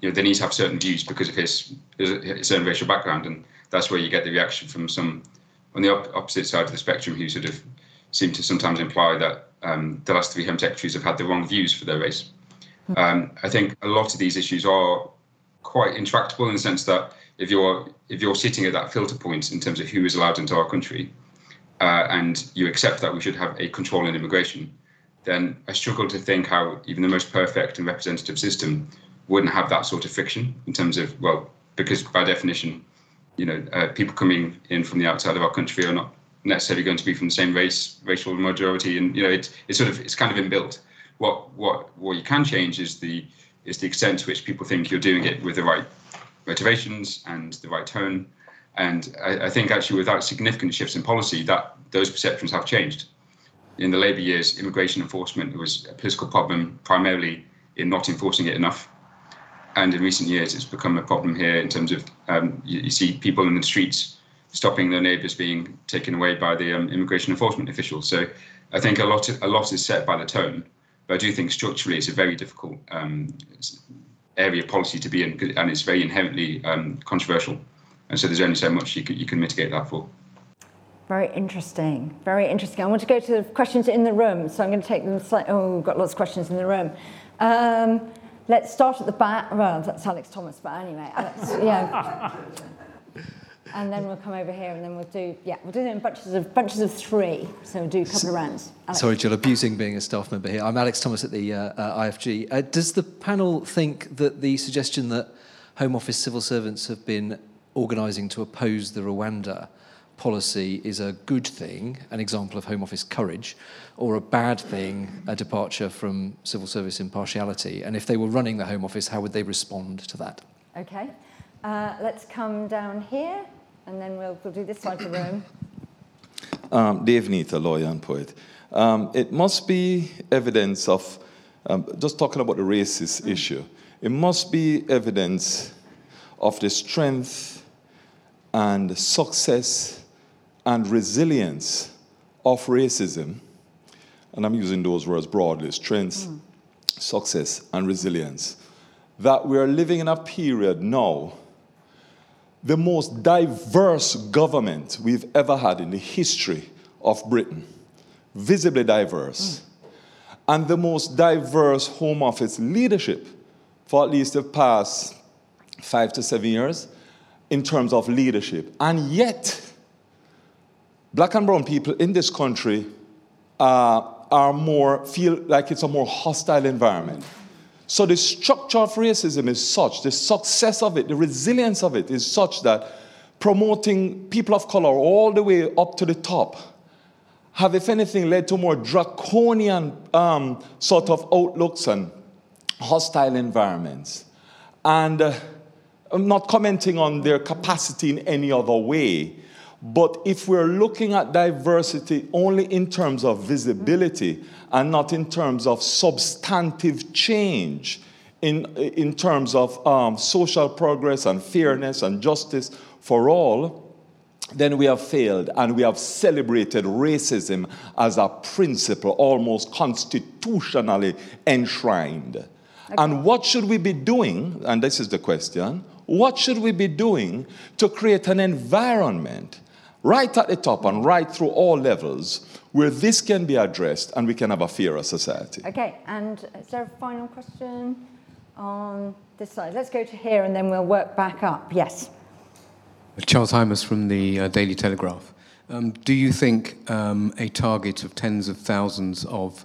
C: you know, they need to have certain views because of his, his own racial background, and that's where you get the reaction from some on the op- opposite side of the spectrum who sort of seem to sometimes imply that um, the last three Home Secretaries have had the wrong views for their race. Hmm. Um, I think a lot of these issues are quite intractable in the sense that if you're if you're sitting at that filter point in terms of who is allowed into our country, uh, and you accept that we should have a control in immigration, then I struggle to think how even the most perfect and representative system wouldn't have that sort of friction in terms of well, because by definition, you know, uh, people coming in from the outside of our country are not necessarily going to be from the same race, racial majority, and you know, it's it's sort of it's kind of inbuilt. What what what you can change is the is the extent to which people think you're doing it with the right motivations and the right tone. And I, I, think actually without significant shifts in policy, that those perceptions have changed. In the Labour years, immigration enforcement was a political problem primarily in not enforcing it enough. And in recent years, it's become a problem here in terms of um, you, you, see people in the streets stopping their neighbours being taken away by the um, immigration enforcement officials. So I think a lot, a lot is set by the tone, but I do think structurally it's a very difficult um, area of policy to be in, and it's very inherently um, controversial. And so there's only so much you can, you can mitigate that for.
A: Very interesting. Very interesting. I want to go to the questions in the room, so I'm going to take them slightly. Oh, we've got lots of questions in the room. Um, let's start at the back. Well, that's Alex Thomas, but anyway, Alex, yeah. and then we'll come over here, and then we'll do yeah, we'll do it in bunches of bunches of three. So we'll do a couple of rounds.
F: Alex. Sorry, Jill, abusing being a staff member here. I'm Alex Thomas at the uh, uh, IFG. Uh, does the panel think that the suggestion that Home Office civil servants have been organising to oppose the Rwanda policy is a good thing, an example of Home Office courage, or a bad thing, a departure from civil service impartiality? And if they were running the Home Office, how would they respond to that?
A: Okay. Uh, let's come down here and then we'll, we'll do this side of the room.
G: Um, Dave a lawyer and poet. Um, it must be evidence of, um, just talking about the racist mm. issue, it must be evidence of the strength and success and resilience of racism. And I'm using those words broadly strength, mm. success, and resilience. That we are living in a period now the most diverse government we've ever had in the history of Britain, visibly diverse, mm. and the most diverse Home Office leadership for at least the past five to seven years in terms of leadership. And yet, black and brown people in this country uh, are more, feel like it's a more hostile environment. So the structure of racism is such, the success of it, the resilience of it is such that promoting people of color all the way up to the top have, if anything, led to more draconian um, sort of outlooks and hostile environments. And uh, I'm not commenting on their capacity in any other way, but if we're looking at diversity only in terms of visibility and not in terms of substantive change, in, in terms of um, social progress and fairness and justice for all, then we have failed and we have celebrated racism as a principle almost constitutionally enshrined. Okay. And what should we be doing? And this is the question what should we be doing to create an environment right at the top and right through all levels where this can be addressed and we can have a fairer society.
A: Okay, and is there a final question on this side? Let's go to here and then we'll work back up. Yes.
H: Charles Hymas from the uh, Daily Telegraph. Um, do you think um, a target of tens of thousands of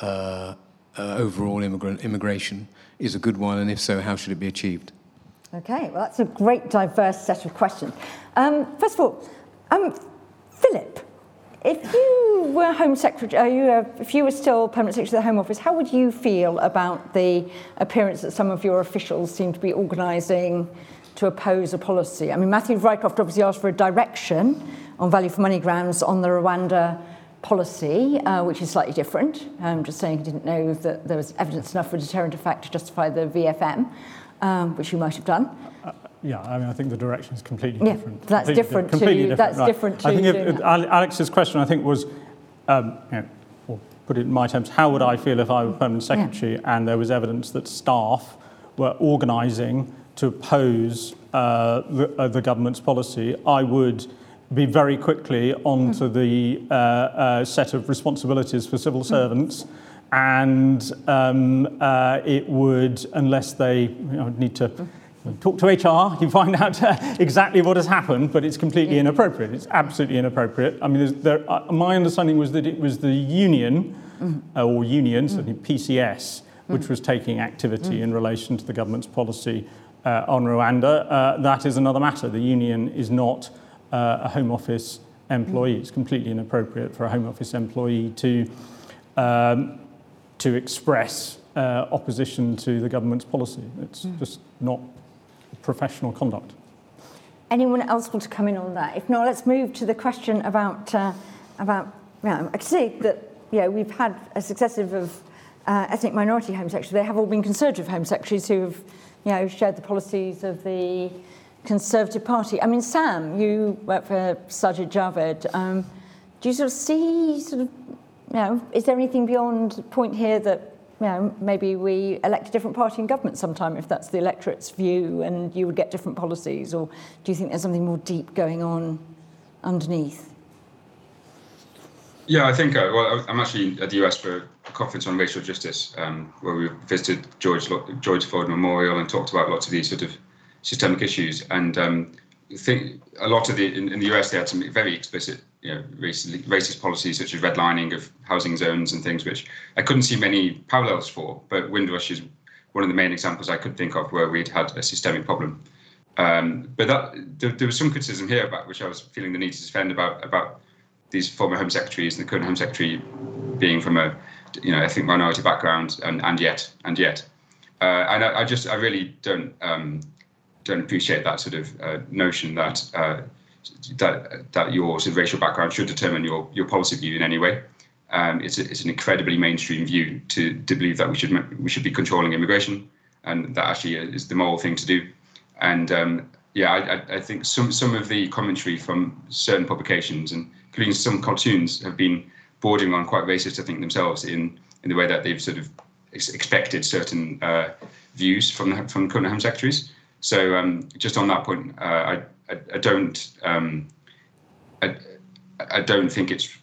H: uh, uh, overall immigrant immigration is a good one, and if so, how should it be achieved?
A: Okay, well, that's a great diverse set of questions. Um, first of all, um, Philip, if you were Home Secretary, uh, if you were still Permanent Secretary of the Home Office, how would you feel about the appearance that some of your officials seem to be organising to oppose a policy? I mean, Matthew Rycroft obviously asked for a direction on value for money grounds on the Rwanda policy, uh, which is slightly different. I'm just saying he didn't know that there was evidence enough for a deterrent effect to justify the VFM, um, which you might have done.
B: Yeah, I mean, I think the direction is completely yeah, different.
A: That's
B: completely
A: different, to, different. That's right. different to.
B: I think if, Alex's question, I think, was, um, you know, or put it in my terms, how would I feel if I were permanent secretary yeah. and there was evidence that staff were organising to oppose uh, the, uh, the, government's policy? I would be very quickly onto mm. the uh, uh, set of responsibilities for civil hmm. servants. Mm. And um, uh, it would, unless they you know, need to mm talk to HR, you find out uh, exactly what has happened, but it's completely yeah. inappropriate. It's absolutely inappropriate. I mean, there, uh, my understanding was that it was the union, mm. uh, or unions, mm. PCS, which mm. was taking activity mm. in relation to the government's policy uh, on Rwanda. Uh, that is another matter. The union is not uh, a Home Office employee. Mm. It's completely inappropriate for a Home Office employee to, um, to express opposition to the government's policy. It's mm. just not professional conduct.
A: Anyone else want to come in on that? If not, let's move to the question about, uh, about I can see that you know, we've had a successive of uh, ethnic minority home secretaries. They have all been conservative home secretaries who have you know, shared the policies of the Conservative Party. I mean, Sam, you work for Sajid Javid. Um, do you sort of see, sort of, you know, is there anything beyond the point here that you know, maybe we elect a different party in government sometime if that's the electorate's view and you would get different policies? Or do you think there's something more deep going on underneath?
C: Yeah, I think, uh, well, I'm actually at the US for a conference on racial justice um, where we visited George George Floyd Memorial and talked about lots of these sort of systemic issues. And um, think a lot of the in, in, the US they had some very explicit you know, racist, racist policies such as redlining of housing zones and things which I couldn't see many parallels for. But Windrush is one of the main examples I could think of where we'd had a systemic problem. Um, but that, there, there, was some criticism here about which I was feeling the need to defend about about these former Home Secretaries and the current Home Secretary being from a you know ethnic minority background and and yet and yet uh, and I, I, just I really don't um, don't appreciate that sort of uh, notion that uh, that that your sort of racial background should determine your your policy view in any way. Um, it's a, it's an incredibly mainstream view to to believe that we should we should be controlling immigration and that actually is the moral thing to do. And um, yeah, I, I, think some some of the commentary from certain publications, and including some cartoons, have been bordering on quite racist. I think themselves in in the way that they've sort of expected certain uh, views from the, from current home secretaries. So um, just on that point, uh, I, I, I don't um, I, I don't think it's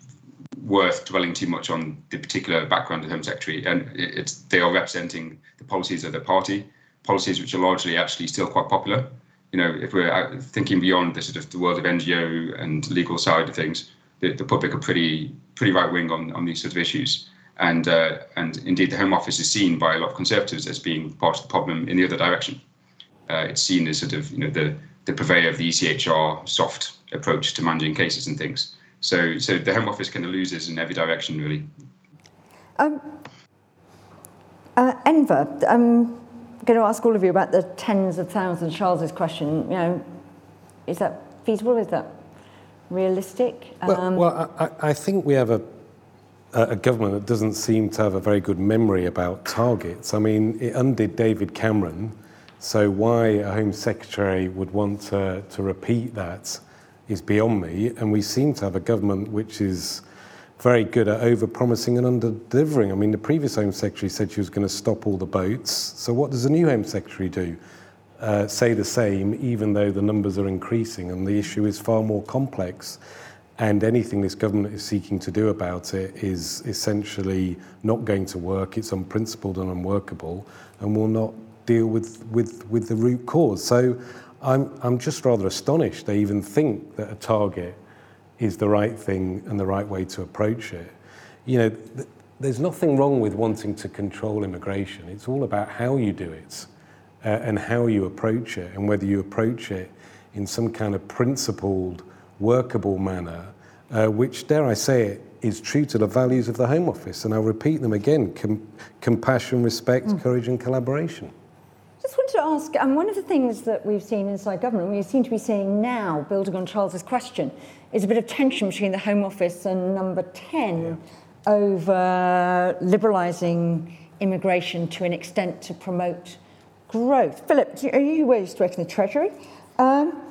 C: worth dwelling too much on the particular background of the Home Secretary, and it's they are representing the policies of the party, policies which are largely actually still quite popular. You know, if we're thinking beyond the sort of the world of NGO and legal side of things, the, the public are pretty pretty right wing on, on these sort of issues, and uh, and indeed the Home Office is seen by a lot of Conservatives as being part of the problem in the other direction. Uh, it's seen as sort of you know the the purveyor of the ECHR soft approach to managing cases and things. So, so the Home Office kind of loses in every direction, really. Um,
A: uh, Enver, I'm going to ask all of you about the tens of thousands. Charles's question, you know, is that feasible? Is that realistic?
D: Well, um, well I, I, think we have a, a government that doesn't seem to have a very good memory about targets. I mean, it undid David Cameron, so why a Home Secretary would want to, to repeat that is beyond me. And we seem to have a government which is very good at over promising and under delivering. I mean, the previous Home Secretary said she was going to stop all the boats. So, what does the new Home Secretary do? Uh, say the same, even though the numbers are increasing and the issue is far more complex. And anything this government is seeking to do about it is essentially not going to work. It's unprincipled and unworkable and will not deal with, with, with the root cause. So I'm, I'm just rather astonished they even think that a target is the right thing and the right way to approach it. You know, th- there's nothing wrong with wanting to control immigration. It's all about how you do it uh, and how you approach it, and whether you approach it in some kind of principled, workable manner, uh, which, dare I say it, is true to the values of the Home Office. And I'll repeat them again com- compassion, respect, mm. courage, and collaboration
A: just wanted to ask, and um, one of the things that we've seen inside government, we seem to be seeing now, building on Charles's question, is a bit of tension between the Home Office and Number 10 yeah. over liberalising immigration to an extent to promote growth. Philip, are you where used to work in the Treasury? Um,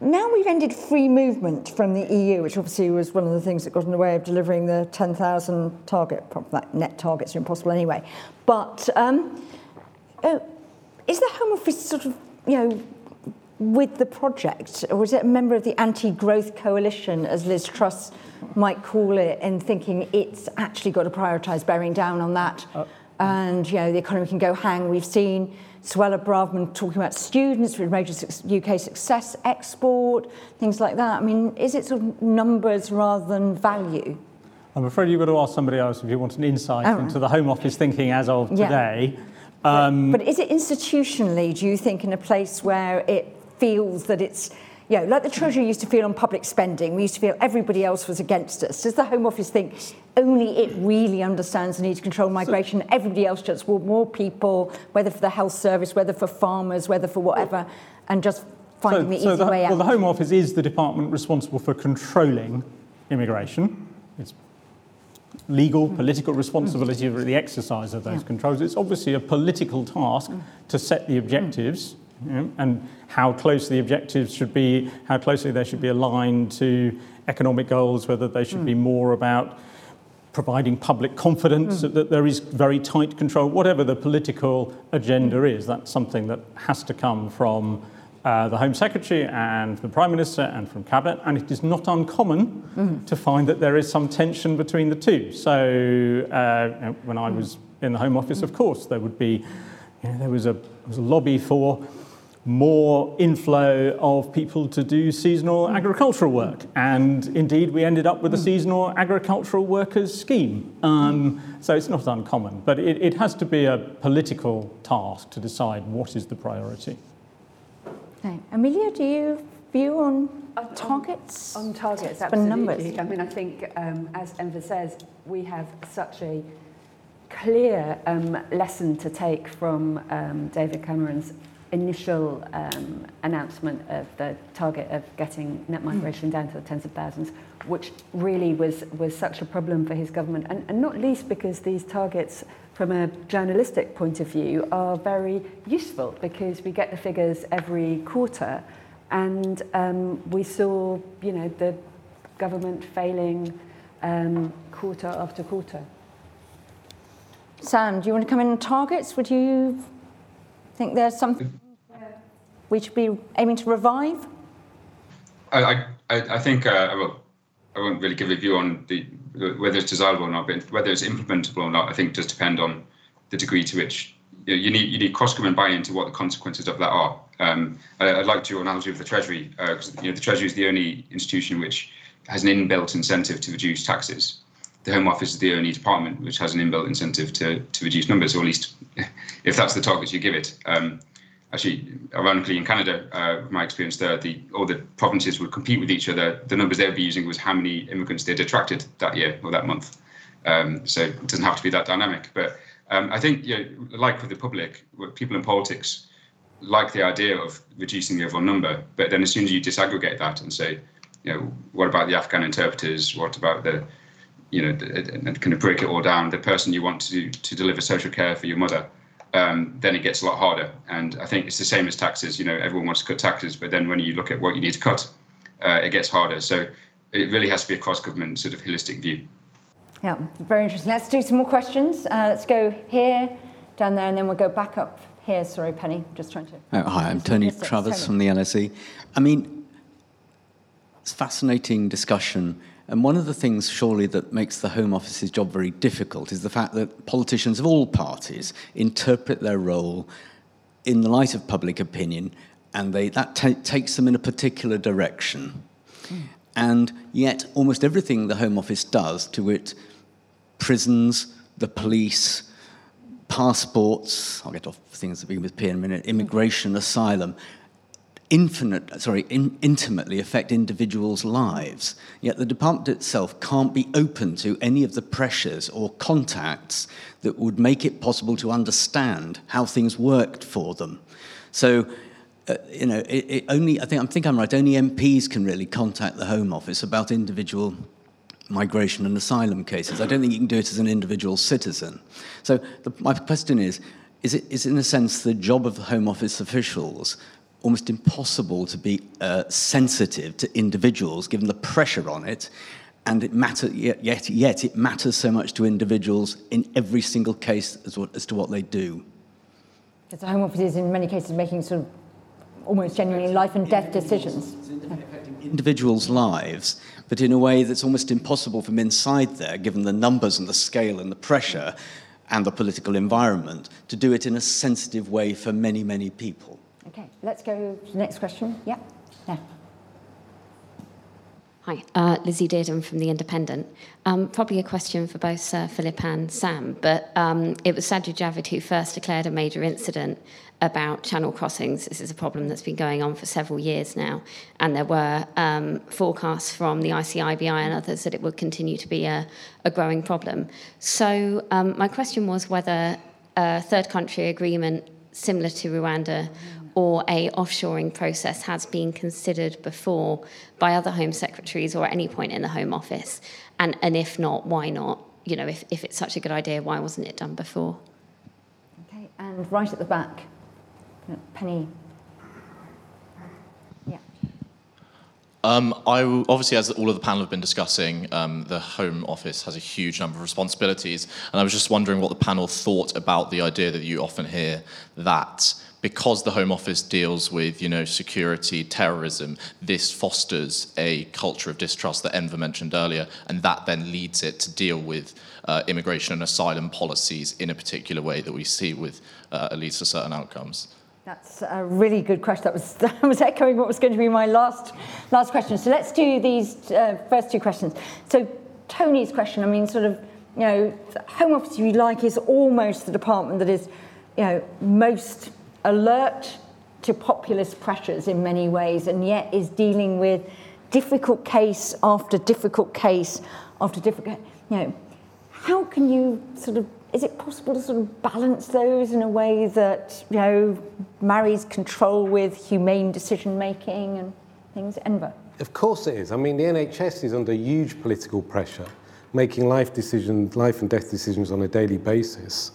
A: now we've ended free movement from the EU, which obviously was one of the things that got in the way of delivering the 10,000 target. That net targets are impossible anyway. But um, uh, is the Home Office sort of, you know, with the project, or is it a member of the anti-growth coalition, as Liz Truss might call it, in thinking it's actually got to prioritise bearing down on that, uh, and you know the economy can go hang. We've seen Suella Braverman talking about students with major UK success export, things like that. I mean, is it sort of numbers rather than value?
B: I'm afraid you've got to ask somebody else if you want an insight oh. into the Home Office thinking as of today.
A: Um, but, but is it institutionally, do you think, in a place where it feels that it's you know, like the Treasury used to feel on public spending, we used to feel everybody else was against us. Does the Home Office think only it really understands the need to control migration? So, everybody else just want more people, whether for the health service, whether for farmers, whether for whatever, and just finding so, the so easy
B: the,
A: way
B: out?
A: Well,
B: the Home Office is the department responsible for controlling immigration. Legal, political responsibility for the exercise of those yeah. controls. It's obviously a political task mm. to set the objectives you know, and how close the objectives should be, how closely they should be aligned to economic goals, whether they should mm. be more about providing public confidence mm. that there is very tight control, whatever the political agenda is, that's something that has to come from uh, the Home Secretary and the Prime Minister and from Cabinet, and it is not uncommon mm. to find that there is some tension between the two. So uh, when I was in the Home Office, of course, there would be, you know, there was a, was a lobby for more inflow of people to do seasonal agricultural work. And indeed, we ended up with a seasonal agricultural workers scheme. Um, so it's not uncommon, but it, it has to be a political task to decide what is the priority.
A: Amelia, do you view on targets?
E: On, on targets, absolutely. Numbers? I mean, I think, um, as Enver says, we have such a clear um, lesson to take from um, David Cameron's initial um, announcement of the target of getting net migration down to the tens of thousands, which really was, was such a problem for his government, and, and not least because these targets from a journalistic point of view, are very useful because we get the figures every quarter. And um, we saw, you know, the government failing um, quarter after quarter.
A: Sam, do you want to come in on targets? Would you think there's something we should be aiming to revive?
C: I, I, I think uh, well, I won't really give a view on the whether it's desirable or not, but whether it's implementable or not, I think does depend on the degree to which you, know, you need you need cross-government buy-in to what the consequences of that are. Um, I, would like to your analogy with the Treasury because uh, you know the Treasury is the only institution which has an inbuilt incentive to reduce taxes. The Home Office is the only department which has an inbuilt incentive to to reduce numbers, or at least if that's the target you give it. Um, actually, ironically, in Canada, uh, my experience there, the all the provinces would compete with each other. The numbers they would be using was how many immigrants they'd attracted that year or that month. Um, so it doesn't have to be that dynamic. But um, I think, you know, like with the public, people in politics like the idea of reducing the overall number. But then as soon as you disaggregate that and say, you know, what about the Afghan interpreters? What about the, you know, and kind of break it all down, the person you want to to deliver social care for your mother um, then it gets a lot harder. And I think it's the same as taxes. You know, everyone wants to cut taxes, but then when you look at what you need to cut, uh, it gets harder. So it really has to be a cross-government sort of holistic view.
A: Yeah, very interesting. Let's do some more questions. Uh, let's go here, down there, and then we'll go back up here. Sorry, Penny, just trying to.
I: Oh, hi, I'm Tony Travers from the LSE. I mean, it's fascinating discussion and one of the things, surely, that makes the Home Office's job very difficult is the fact that politicians of all parties interpret their role in the light of public opinion, and they, that takes them in a particular direction. Mm. And yet, almost everything the Home Office does, to it, prisons, the police, passports, I'll get off things that begin with P in a minute, immigration, asylum, infinite, sorry, in, intimately affect individuals' lives. Yet the department itself can't be open to any of the pressures or contacts that would make it possible to understand how things worked for them. So, uh, you know, it, it only I think I think I'm right. Only MPs can really contact the Home Office about individual migration and asylum cases. I don't think you can do it as an individual citizen. So the, my question is. Is it is in a sense the job of the Home Office officials almost impossible to be uh, sensitive to individuals given the pressure on it. And it matter, yet, yet, yet it matters so much to individuals in every single case as, what, as to what they do.
A: Because the Home Office is in many cases making sort of almost genuinely life and death decisions.
I: Individuals' lives, but in a way that's almost impossible from inside there, given the numbers and the scale and the pressure and the political environment, to do it in a sensitive way for many, many people.
A: Okay, let's go to the next question. Yeah, yeah.
J: Hi, uh, Lizzie Dearden from The Independent. Um, probably a question for both Sir Philip and Sam, but um, it was Sajid Javid who first declared a major incident about channel crossings. This is a problem that's been going on for several years now, and there were um, forecasts from the ICIBI and others that it would continue to be a, a growing problem. So, um, my question was whether a third country agreement similar to Rwanda or a offshoring process has been considered before by other Home Secretaries or at any point in the Home Office? And, and if not, why not? You know, if, if it's such a good idea, why wasn't it done before?
A: Okay, and right at the back, Penny. Yeah.
K: Um, I obviously, as all of the panel have been discussing, um, the Home Office has a huge number of responsibilities, and I was just wondering what the panel thought about the idea that you often hear that because the Home Office deals with, you know, security, terrorism, this fosters a culture of distrust that Enver mentioned earlier, and that then leads it to deal with uh, immigration and asylum policies in a particular way that we see with uh, least to certain outcomes.
A: That's a really good question. That was, that was echoing what was going to be my last, last question. So let's do these uh, first two questions. So Tony's question, I mean, sort of, you know, Home Office, if you like, is almost the department that is, you know, most alert to populist pressures in many ways, and yet is dealing with difficult case after difficult case after difficult, you know, how can you sort of is it possible to sort of balance those in a way that you know marries control with humane decision making and things? Enver.
D: Of course it is. I mean the nhs is under huge political pressure making life decisions life and death decisions on a daily basis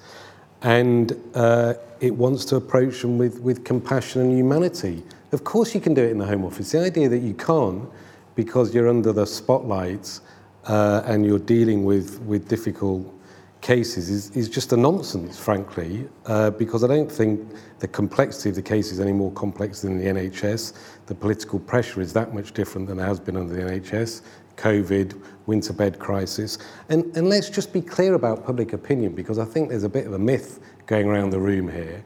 D: and uh, it wants to approach them with, with compassion and humanity of course you can do it in the home office the idea that you can't because you're under the spotlights uh, and you're dealing with, with difficult cases is, is just a nonsense, frankly, uh, because I don't think the complexity of the case is any more complex than the NHS. The political pressure is that much different than it has been under the NHS. COVID, winter bed crisis. And, and let's just be clear about public opinion, because I think there's a bit of a myth going around the room here.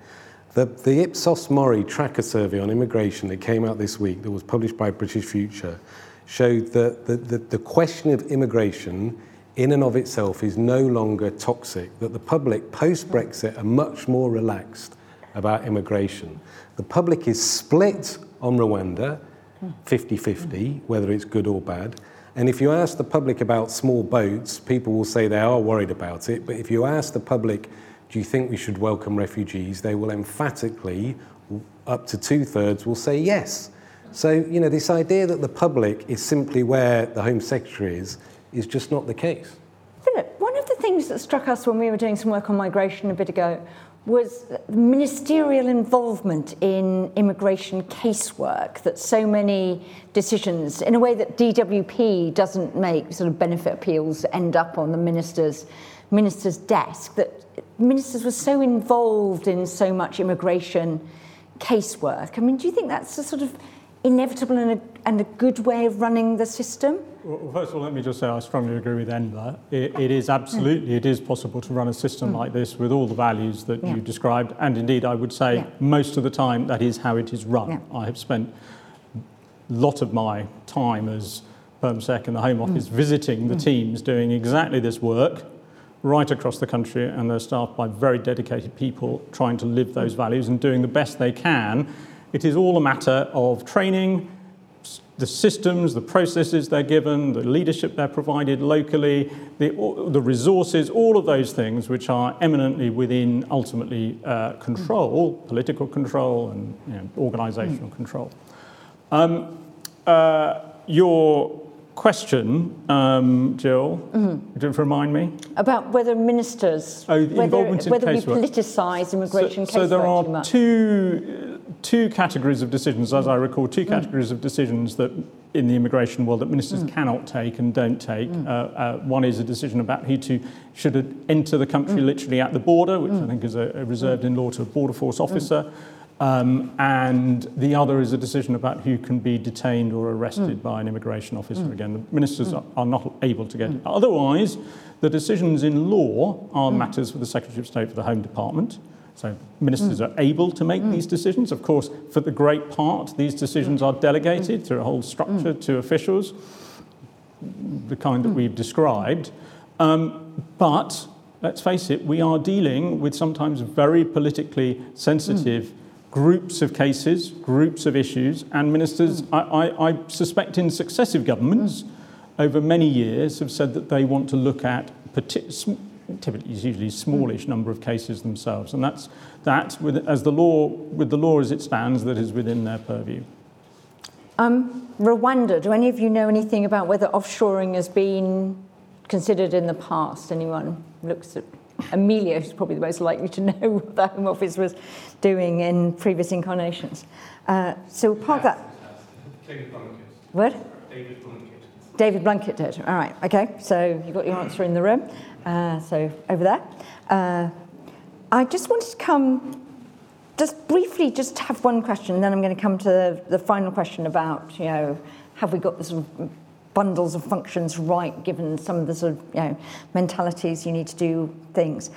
D: The, the Ipsos Mori tracker survey on immigration that came out this week, that was published by British Future, showed that the, the, the question of immigration in and of itself is no longer toxic, that the public post Brexit are much more relaxed about immigration. The public is split on Rwanda, 50 50, whether it's good or bad. And if you ask the public about small boats, people will say they are worried about it. But if you ask the public, do you think we should welcome refugees, they will emphatically, up to two thirds, will say yes. So, you know, this idea that the public is simply where the Home Secretary is is just not the case.
A: Philip, one of the things that struck us when we were doing some work on migration a bit ago was ministerial involvement in immigration casework that so many decisions in a way that DWP doesn't make sort of benefit appeals end up on the minister's minister's desk that ministers were so involved in so much immigration casework. I mean do you think that's a sort of inevitable and a, and a good way of running the system?
B: Well, first of all, let me just say I strongly agree with Enver. It, it is absolutely, it is possible to run a system mm. like this with all the values that yeah. you described. And indeed, I would say yeah. most of the time that is how it is run. Yeah. I have spent a lot of my time as PermSec in the Home Office mm. visiting the mm. teams doing exactly this work right across the country and they're staffed by very dedicated people trying to live those mm. values and doing the best they can it is all a matter of training, the systems, the processes they're given, the leadership they're provided locally, the, the resources, all of those things which are eminently within ultimately uh, control, political control and you know, organizational mm. control. Um, uh, your question, um, Jill, mm-hmm. do you remind me?
A: About whether ministers,
B: oh,
A: whether, whether
B: we
A: politicise immigration
B: so, so there are two two categories of decisions, as I recall, two mm. categories of decisions that in the immigration world that ministers mm. cannot take and don't take. Mm. Uh, uh, one is a decision about who to should enter the country mm. literally at the border, which mm. I think is a, a reserved in law to a border force mm. officer. Um, and the other is a decision about who can be detained or arrested by an immigration officer. Again, the ministers are, are not able to get it. Otherwise, the decisions in law are matters for the Secretary of State for the Home Department. So ministers mm. are able to make mm. these decisions. Of course, for the great part, these decisions are delegated mm. through a whole structure mm. to officials, the kind that mm. we've described. Um, but let's face it, we are dealing with sometimes very politically sensitive mm. Groups of cases, groups of issues, and ministers, I, I, I suspect in successive governments over many years, have said that they want to look at partic- typically usually smallish number of cases themselves, and that's that with, as the law with the law as it stands that is within their purview.
A: Um, Rwanda. Do any of you know anything about whether offshoring has been considered in the past? Anyone looks at Amelia, who's probably the most likely to know what the Home Office was doing in previous incarnations. Uh, so park that. David Blunkett. What? David Blunkett. David Blunkett did. All right. Okay. So you got your answer in the room. Uh, so over there. Uh, I just wanted to come just briefly, just have one question, and then I'm going to come to the, the final question about, you know, have we got the sort of bundles of functions right, given some of the sort of, you know, mentalities you need to do things.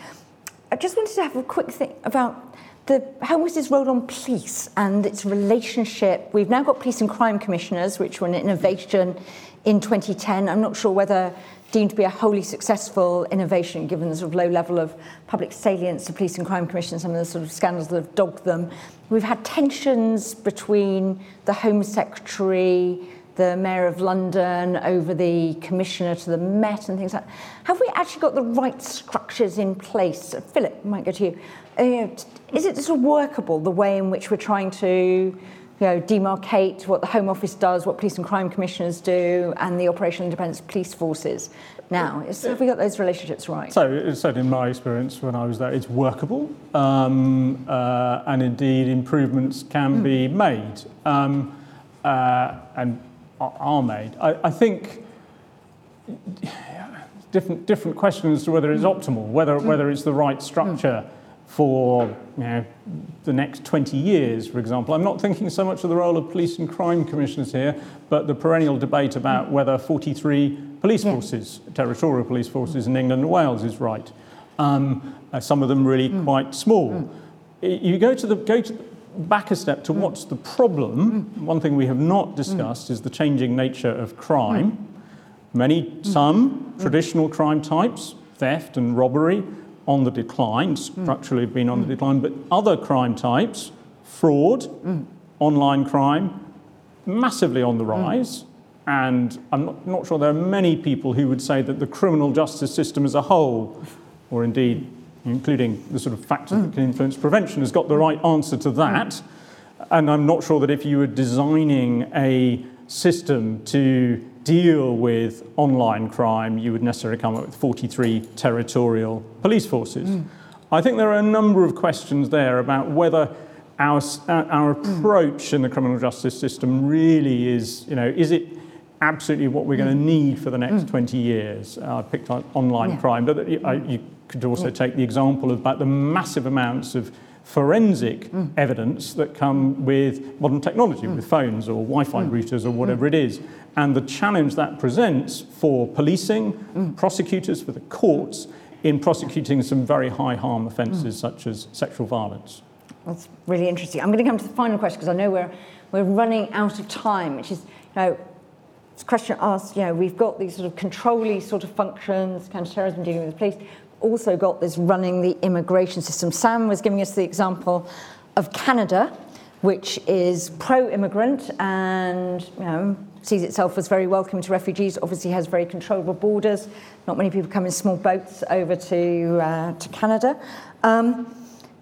A: I just wanted to have a quick thing about the Home Office's role on police and its relationship. We've now got police and crime commissioners, which were an innovation in 2010. I'm not sure whether deemed to be a wholly successful innovation given the sort of low level of public salience to police and crime commission, some of the sort of scandals that have dogged them. We've had tensions between the Home Secretary, the Mayor of London over the Commissioner to the Met and things like that. Have we actually got the right structures in place? Philip, I might go to you. Uh, is it sort of workable, the way in which we're trying to you know, demarcate what the Home Office does, what police and crime commissioners do, and the operational independence police forces. Now, have we got those relationships right?
B: So, certainly in my experience when I was there, it's workable, um, uh, and indeed improvements can mm. be made um, uh, and are made. I, I think different different questions to whether it's hmm. optimal, whether hmm. whether it's the right structure. Mm for you know, the next 20 years, for example. I'm not thinking so much of the role of police and crime commissioners here, but the perennial debate about whether 43 police yeah. forces, territorial police forces in England and Wales is right. Um, uh, some of them really mm. quite small. Mm. You go to the go to back a step to mm. what's the problem. Mm. One thing we have not mm. discussed is the changing nature of crime. Mm. Many, some traditional crime types, theft and robbery, on the decline, structurally have been on the decline, but other crime types, fraud, online crime, massively on the rise. And I'm not, not, sure there are many people who would say that the criminal justice system as a whole, or indeed including the sort of factors that can influence prevention, has got the right answer to that. And I'm not sure that if you were designing a system to deal with online crime, you would necessarily come up with 43 territorial police forces. Mm. I think there are a number of questions there about whether our, our mm. approach in the criminal justice system really is, you know, is it absolutely what we're going to mm. need for the next mm. 20 years? Uh, I picked on online yeah. crime, but you, you could also take the example of about the massive amounts of forensic mm. evidence that come with modern technology, mm. with phones or Wi-Fi mm. routers or whatever it is. And the challenge that presents for policing, prosecutors, for the courts, in prosecuting some very high harm offences mm. such as sexual violence.
A: That's really interesting. I'm going to come to the final question because I know we're, we're running out of time, which is, you know, this question asked, you know, we've got these sort of controlly sort of functions, counterterrorism dealing with the police, also got this running the immigration system. Sam was giving us the example of Canada, which is pro-immigrant and you know, sees itself as very welcoming to refugees. Obviously, has very controllable borders. Not many people come in small boats over to uh, to Canada, um,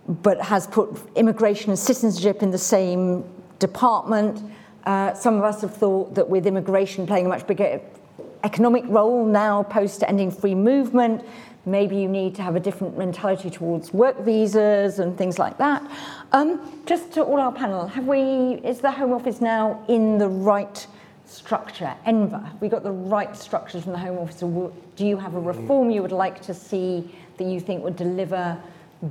A: but has put immigration and citizenship in the same department. Uh, some of us have thought that with immigration playing a much bigger economic role now post ending free movement, Maybe you need to have a different mentality towards work visas and things like that. Um, just to all our panel, have we, is the Home Office now in the right structure? Enver, have we got the right structures from the Home Office? Or do you have a reform you would like to see that you think would deliver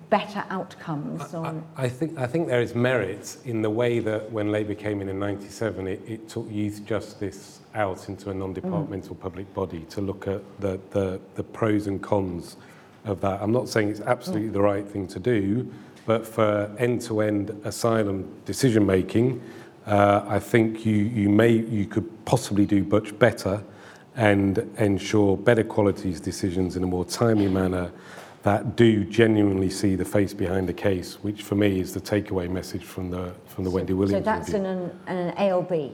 A: better outcomes?
D: I, I, think, I think there is merit in the way that when Labour came in in 97, it, it took youth justice out into a non-departmental mm. public body to look at the, the, the pros and cons of that. I'm not saying it's absolutely mm. the right thing to do, but for end-to-end asylum decision making, uh, I think you, you may you could possibly do much better and ensure better qualities decisions in a more timely manner that do genuinely see the face behind the case, which for me is the takeaway message from the from the
A: so,
D: Wendy Williams.
A: So that's
D: review.
A: an, an ALB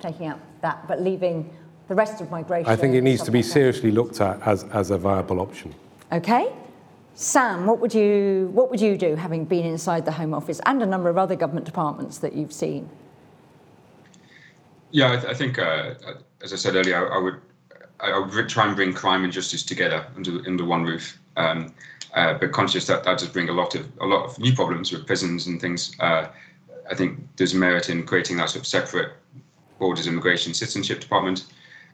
A: taking out that, but leaving the rest of migration.
D: I think it needs to be seriously looked at as, as a viable option.
A: Okay. Sam, what would you what would you do having been inside the Home Office and a number of other government departments that you've seen?
C: Yeah, I, th- I think, uh, as I said earlier, I, I, would I would try and bring crime and justice together under under one roof. Um, uh, but conscious that that does bring a lot of a lot of new problems with prisons and things. Uh, I think there's merit in creating that sort of separate Borders, Immigration, Citizenship Department.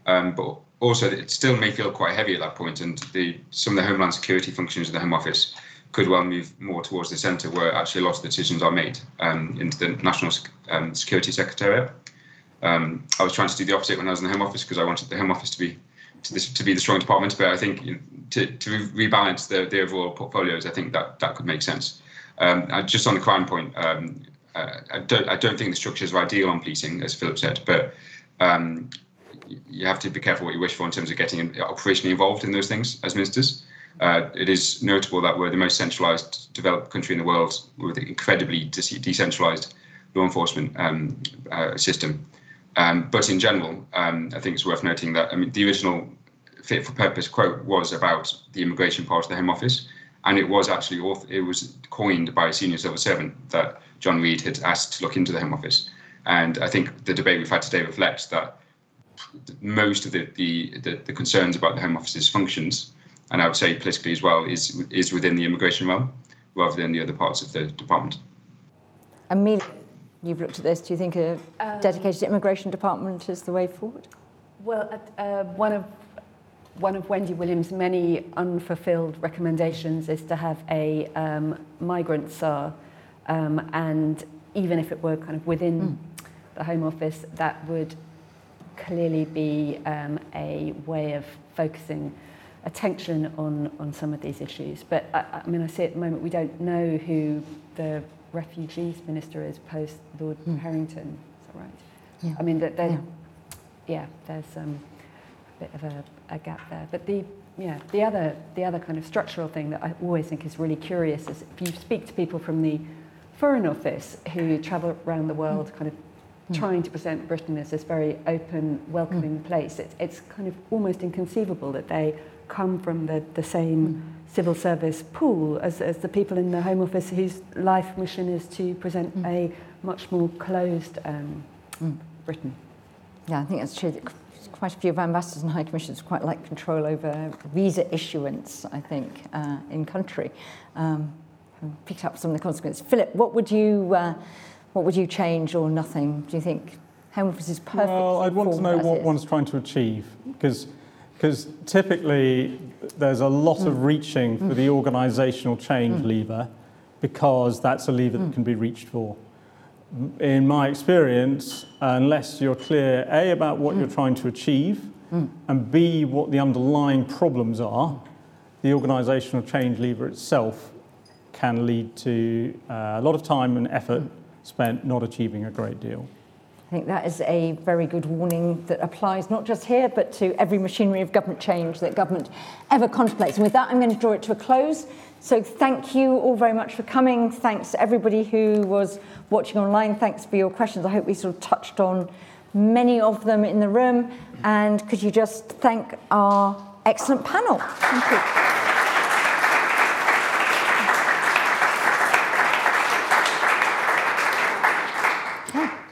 C: Um, but also, it still may feel quite heavy at that point, and the, some of the Homeland Security functions of the Home Office could well move more towards the centre where actually a lot of decisions are made um, into the National um, Security Secretariat. Um, I was trying to do the opposite when I was in the Home Office because I wanted the Home Office to be to, this, to be the strong department. But I think you know, to, to rebalance the, the overall portfolios, I think that that could make sense. Um, just on the crime point, um, uh, I don't I don't think the structures are ideal on policing, as Philip said, but um, you have to be careful what you wish for in terms of getting operationally involved in those things as ministers. Uh, it is notable that we're the most centralised developed country in the world with an incredibly de- decentralised law enforcement um, uh, system. Um, but in general, um, I think it's worth noting that I mean the original fit for purpose quote was about the immigration part of the Home Office, and it was actually it was coined by a senior civil servant that John Reid had asked to look into the Home Office. And I think the debate we've had today reflects that most of the, the, the, the concerns about the Home Office's functions and I would say politically as well, is is within the immigration realm rather than the other parts of the department.
A: Amelia, you've looked at this. Do you think a um, dedicated immigration department is the way forward?
E: Well, uh, one of one of Wendy Williams' many unfulfilled recommendations is to have a um, migrant SAR, um, and even if it were kind of within mm. the Home Office, that would clearly be um, a way of focusing attention on, on some of these issues. But I, I mean, I see at the moment we don't know who the refugees minister is post Lord mm. Harrington. Is that right?
A: Yeah.
E: I mean, that yeah. yeah, there's um, a bit of a, a gap there. But the yeah, the other the other kind of structural thing that I always think is really curious is if you speak to people from the Foreign Office who travel around the world, mm. kind of mm. trying to present Britain as this very open, welcoming mm. place. It's, it's kind of almost inconceivable that they come from the, the same mm. Civil service pool as, as the people in the Home Office whose life mission is to present mm. a much more closed um, mm. Britain.
A: Yeah, I think that's true. Quite a few of ambassadors and high commissioners quite like control over visa issuance, I think, uh, in country. Um, picked up some of the consequences. Philip, what would you, uh, what would you change or nothing? Do you think Home Office is perfect?
B: Well, I'd want to know what one's trying to achieve because because typically there's a lot mm. of reaching for the organisational change mm. lever because that's a lever that mm. can be reached for. In my experience, unless you're clear A about what you're mm. trying to achieve mm. and B what the underlying problems are, the organisational change lever itself can lead to uh, a lot of time and effort mm. spent not achieving a great deal.
A: Think that is a very good warning that applies not just here, but to every machinery of government change that government ever contemplates. And with that, I'm going to draw it to a close. So thank you all very much for coming. Thanks to everybody who was watching online. Thanks for your questions. I hope we sort of touched on many of them in the room. And could you just thank our excellent panel? Thank you.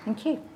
A: Thank you.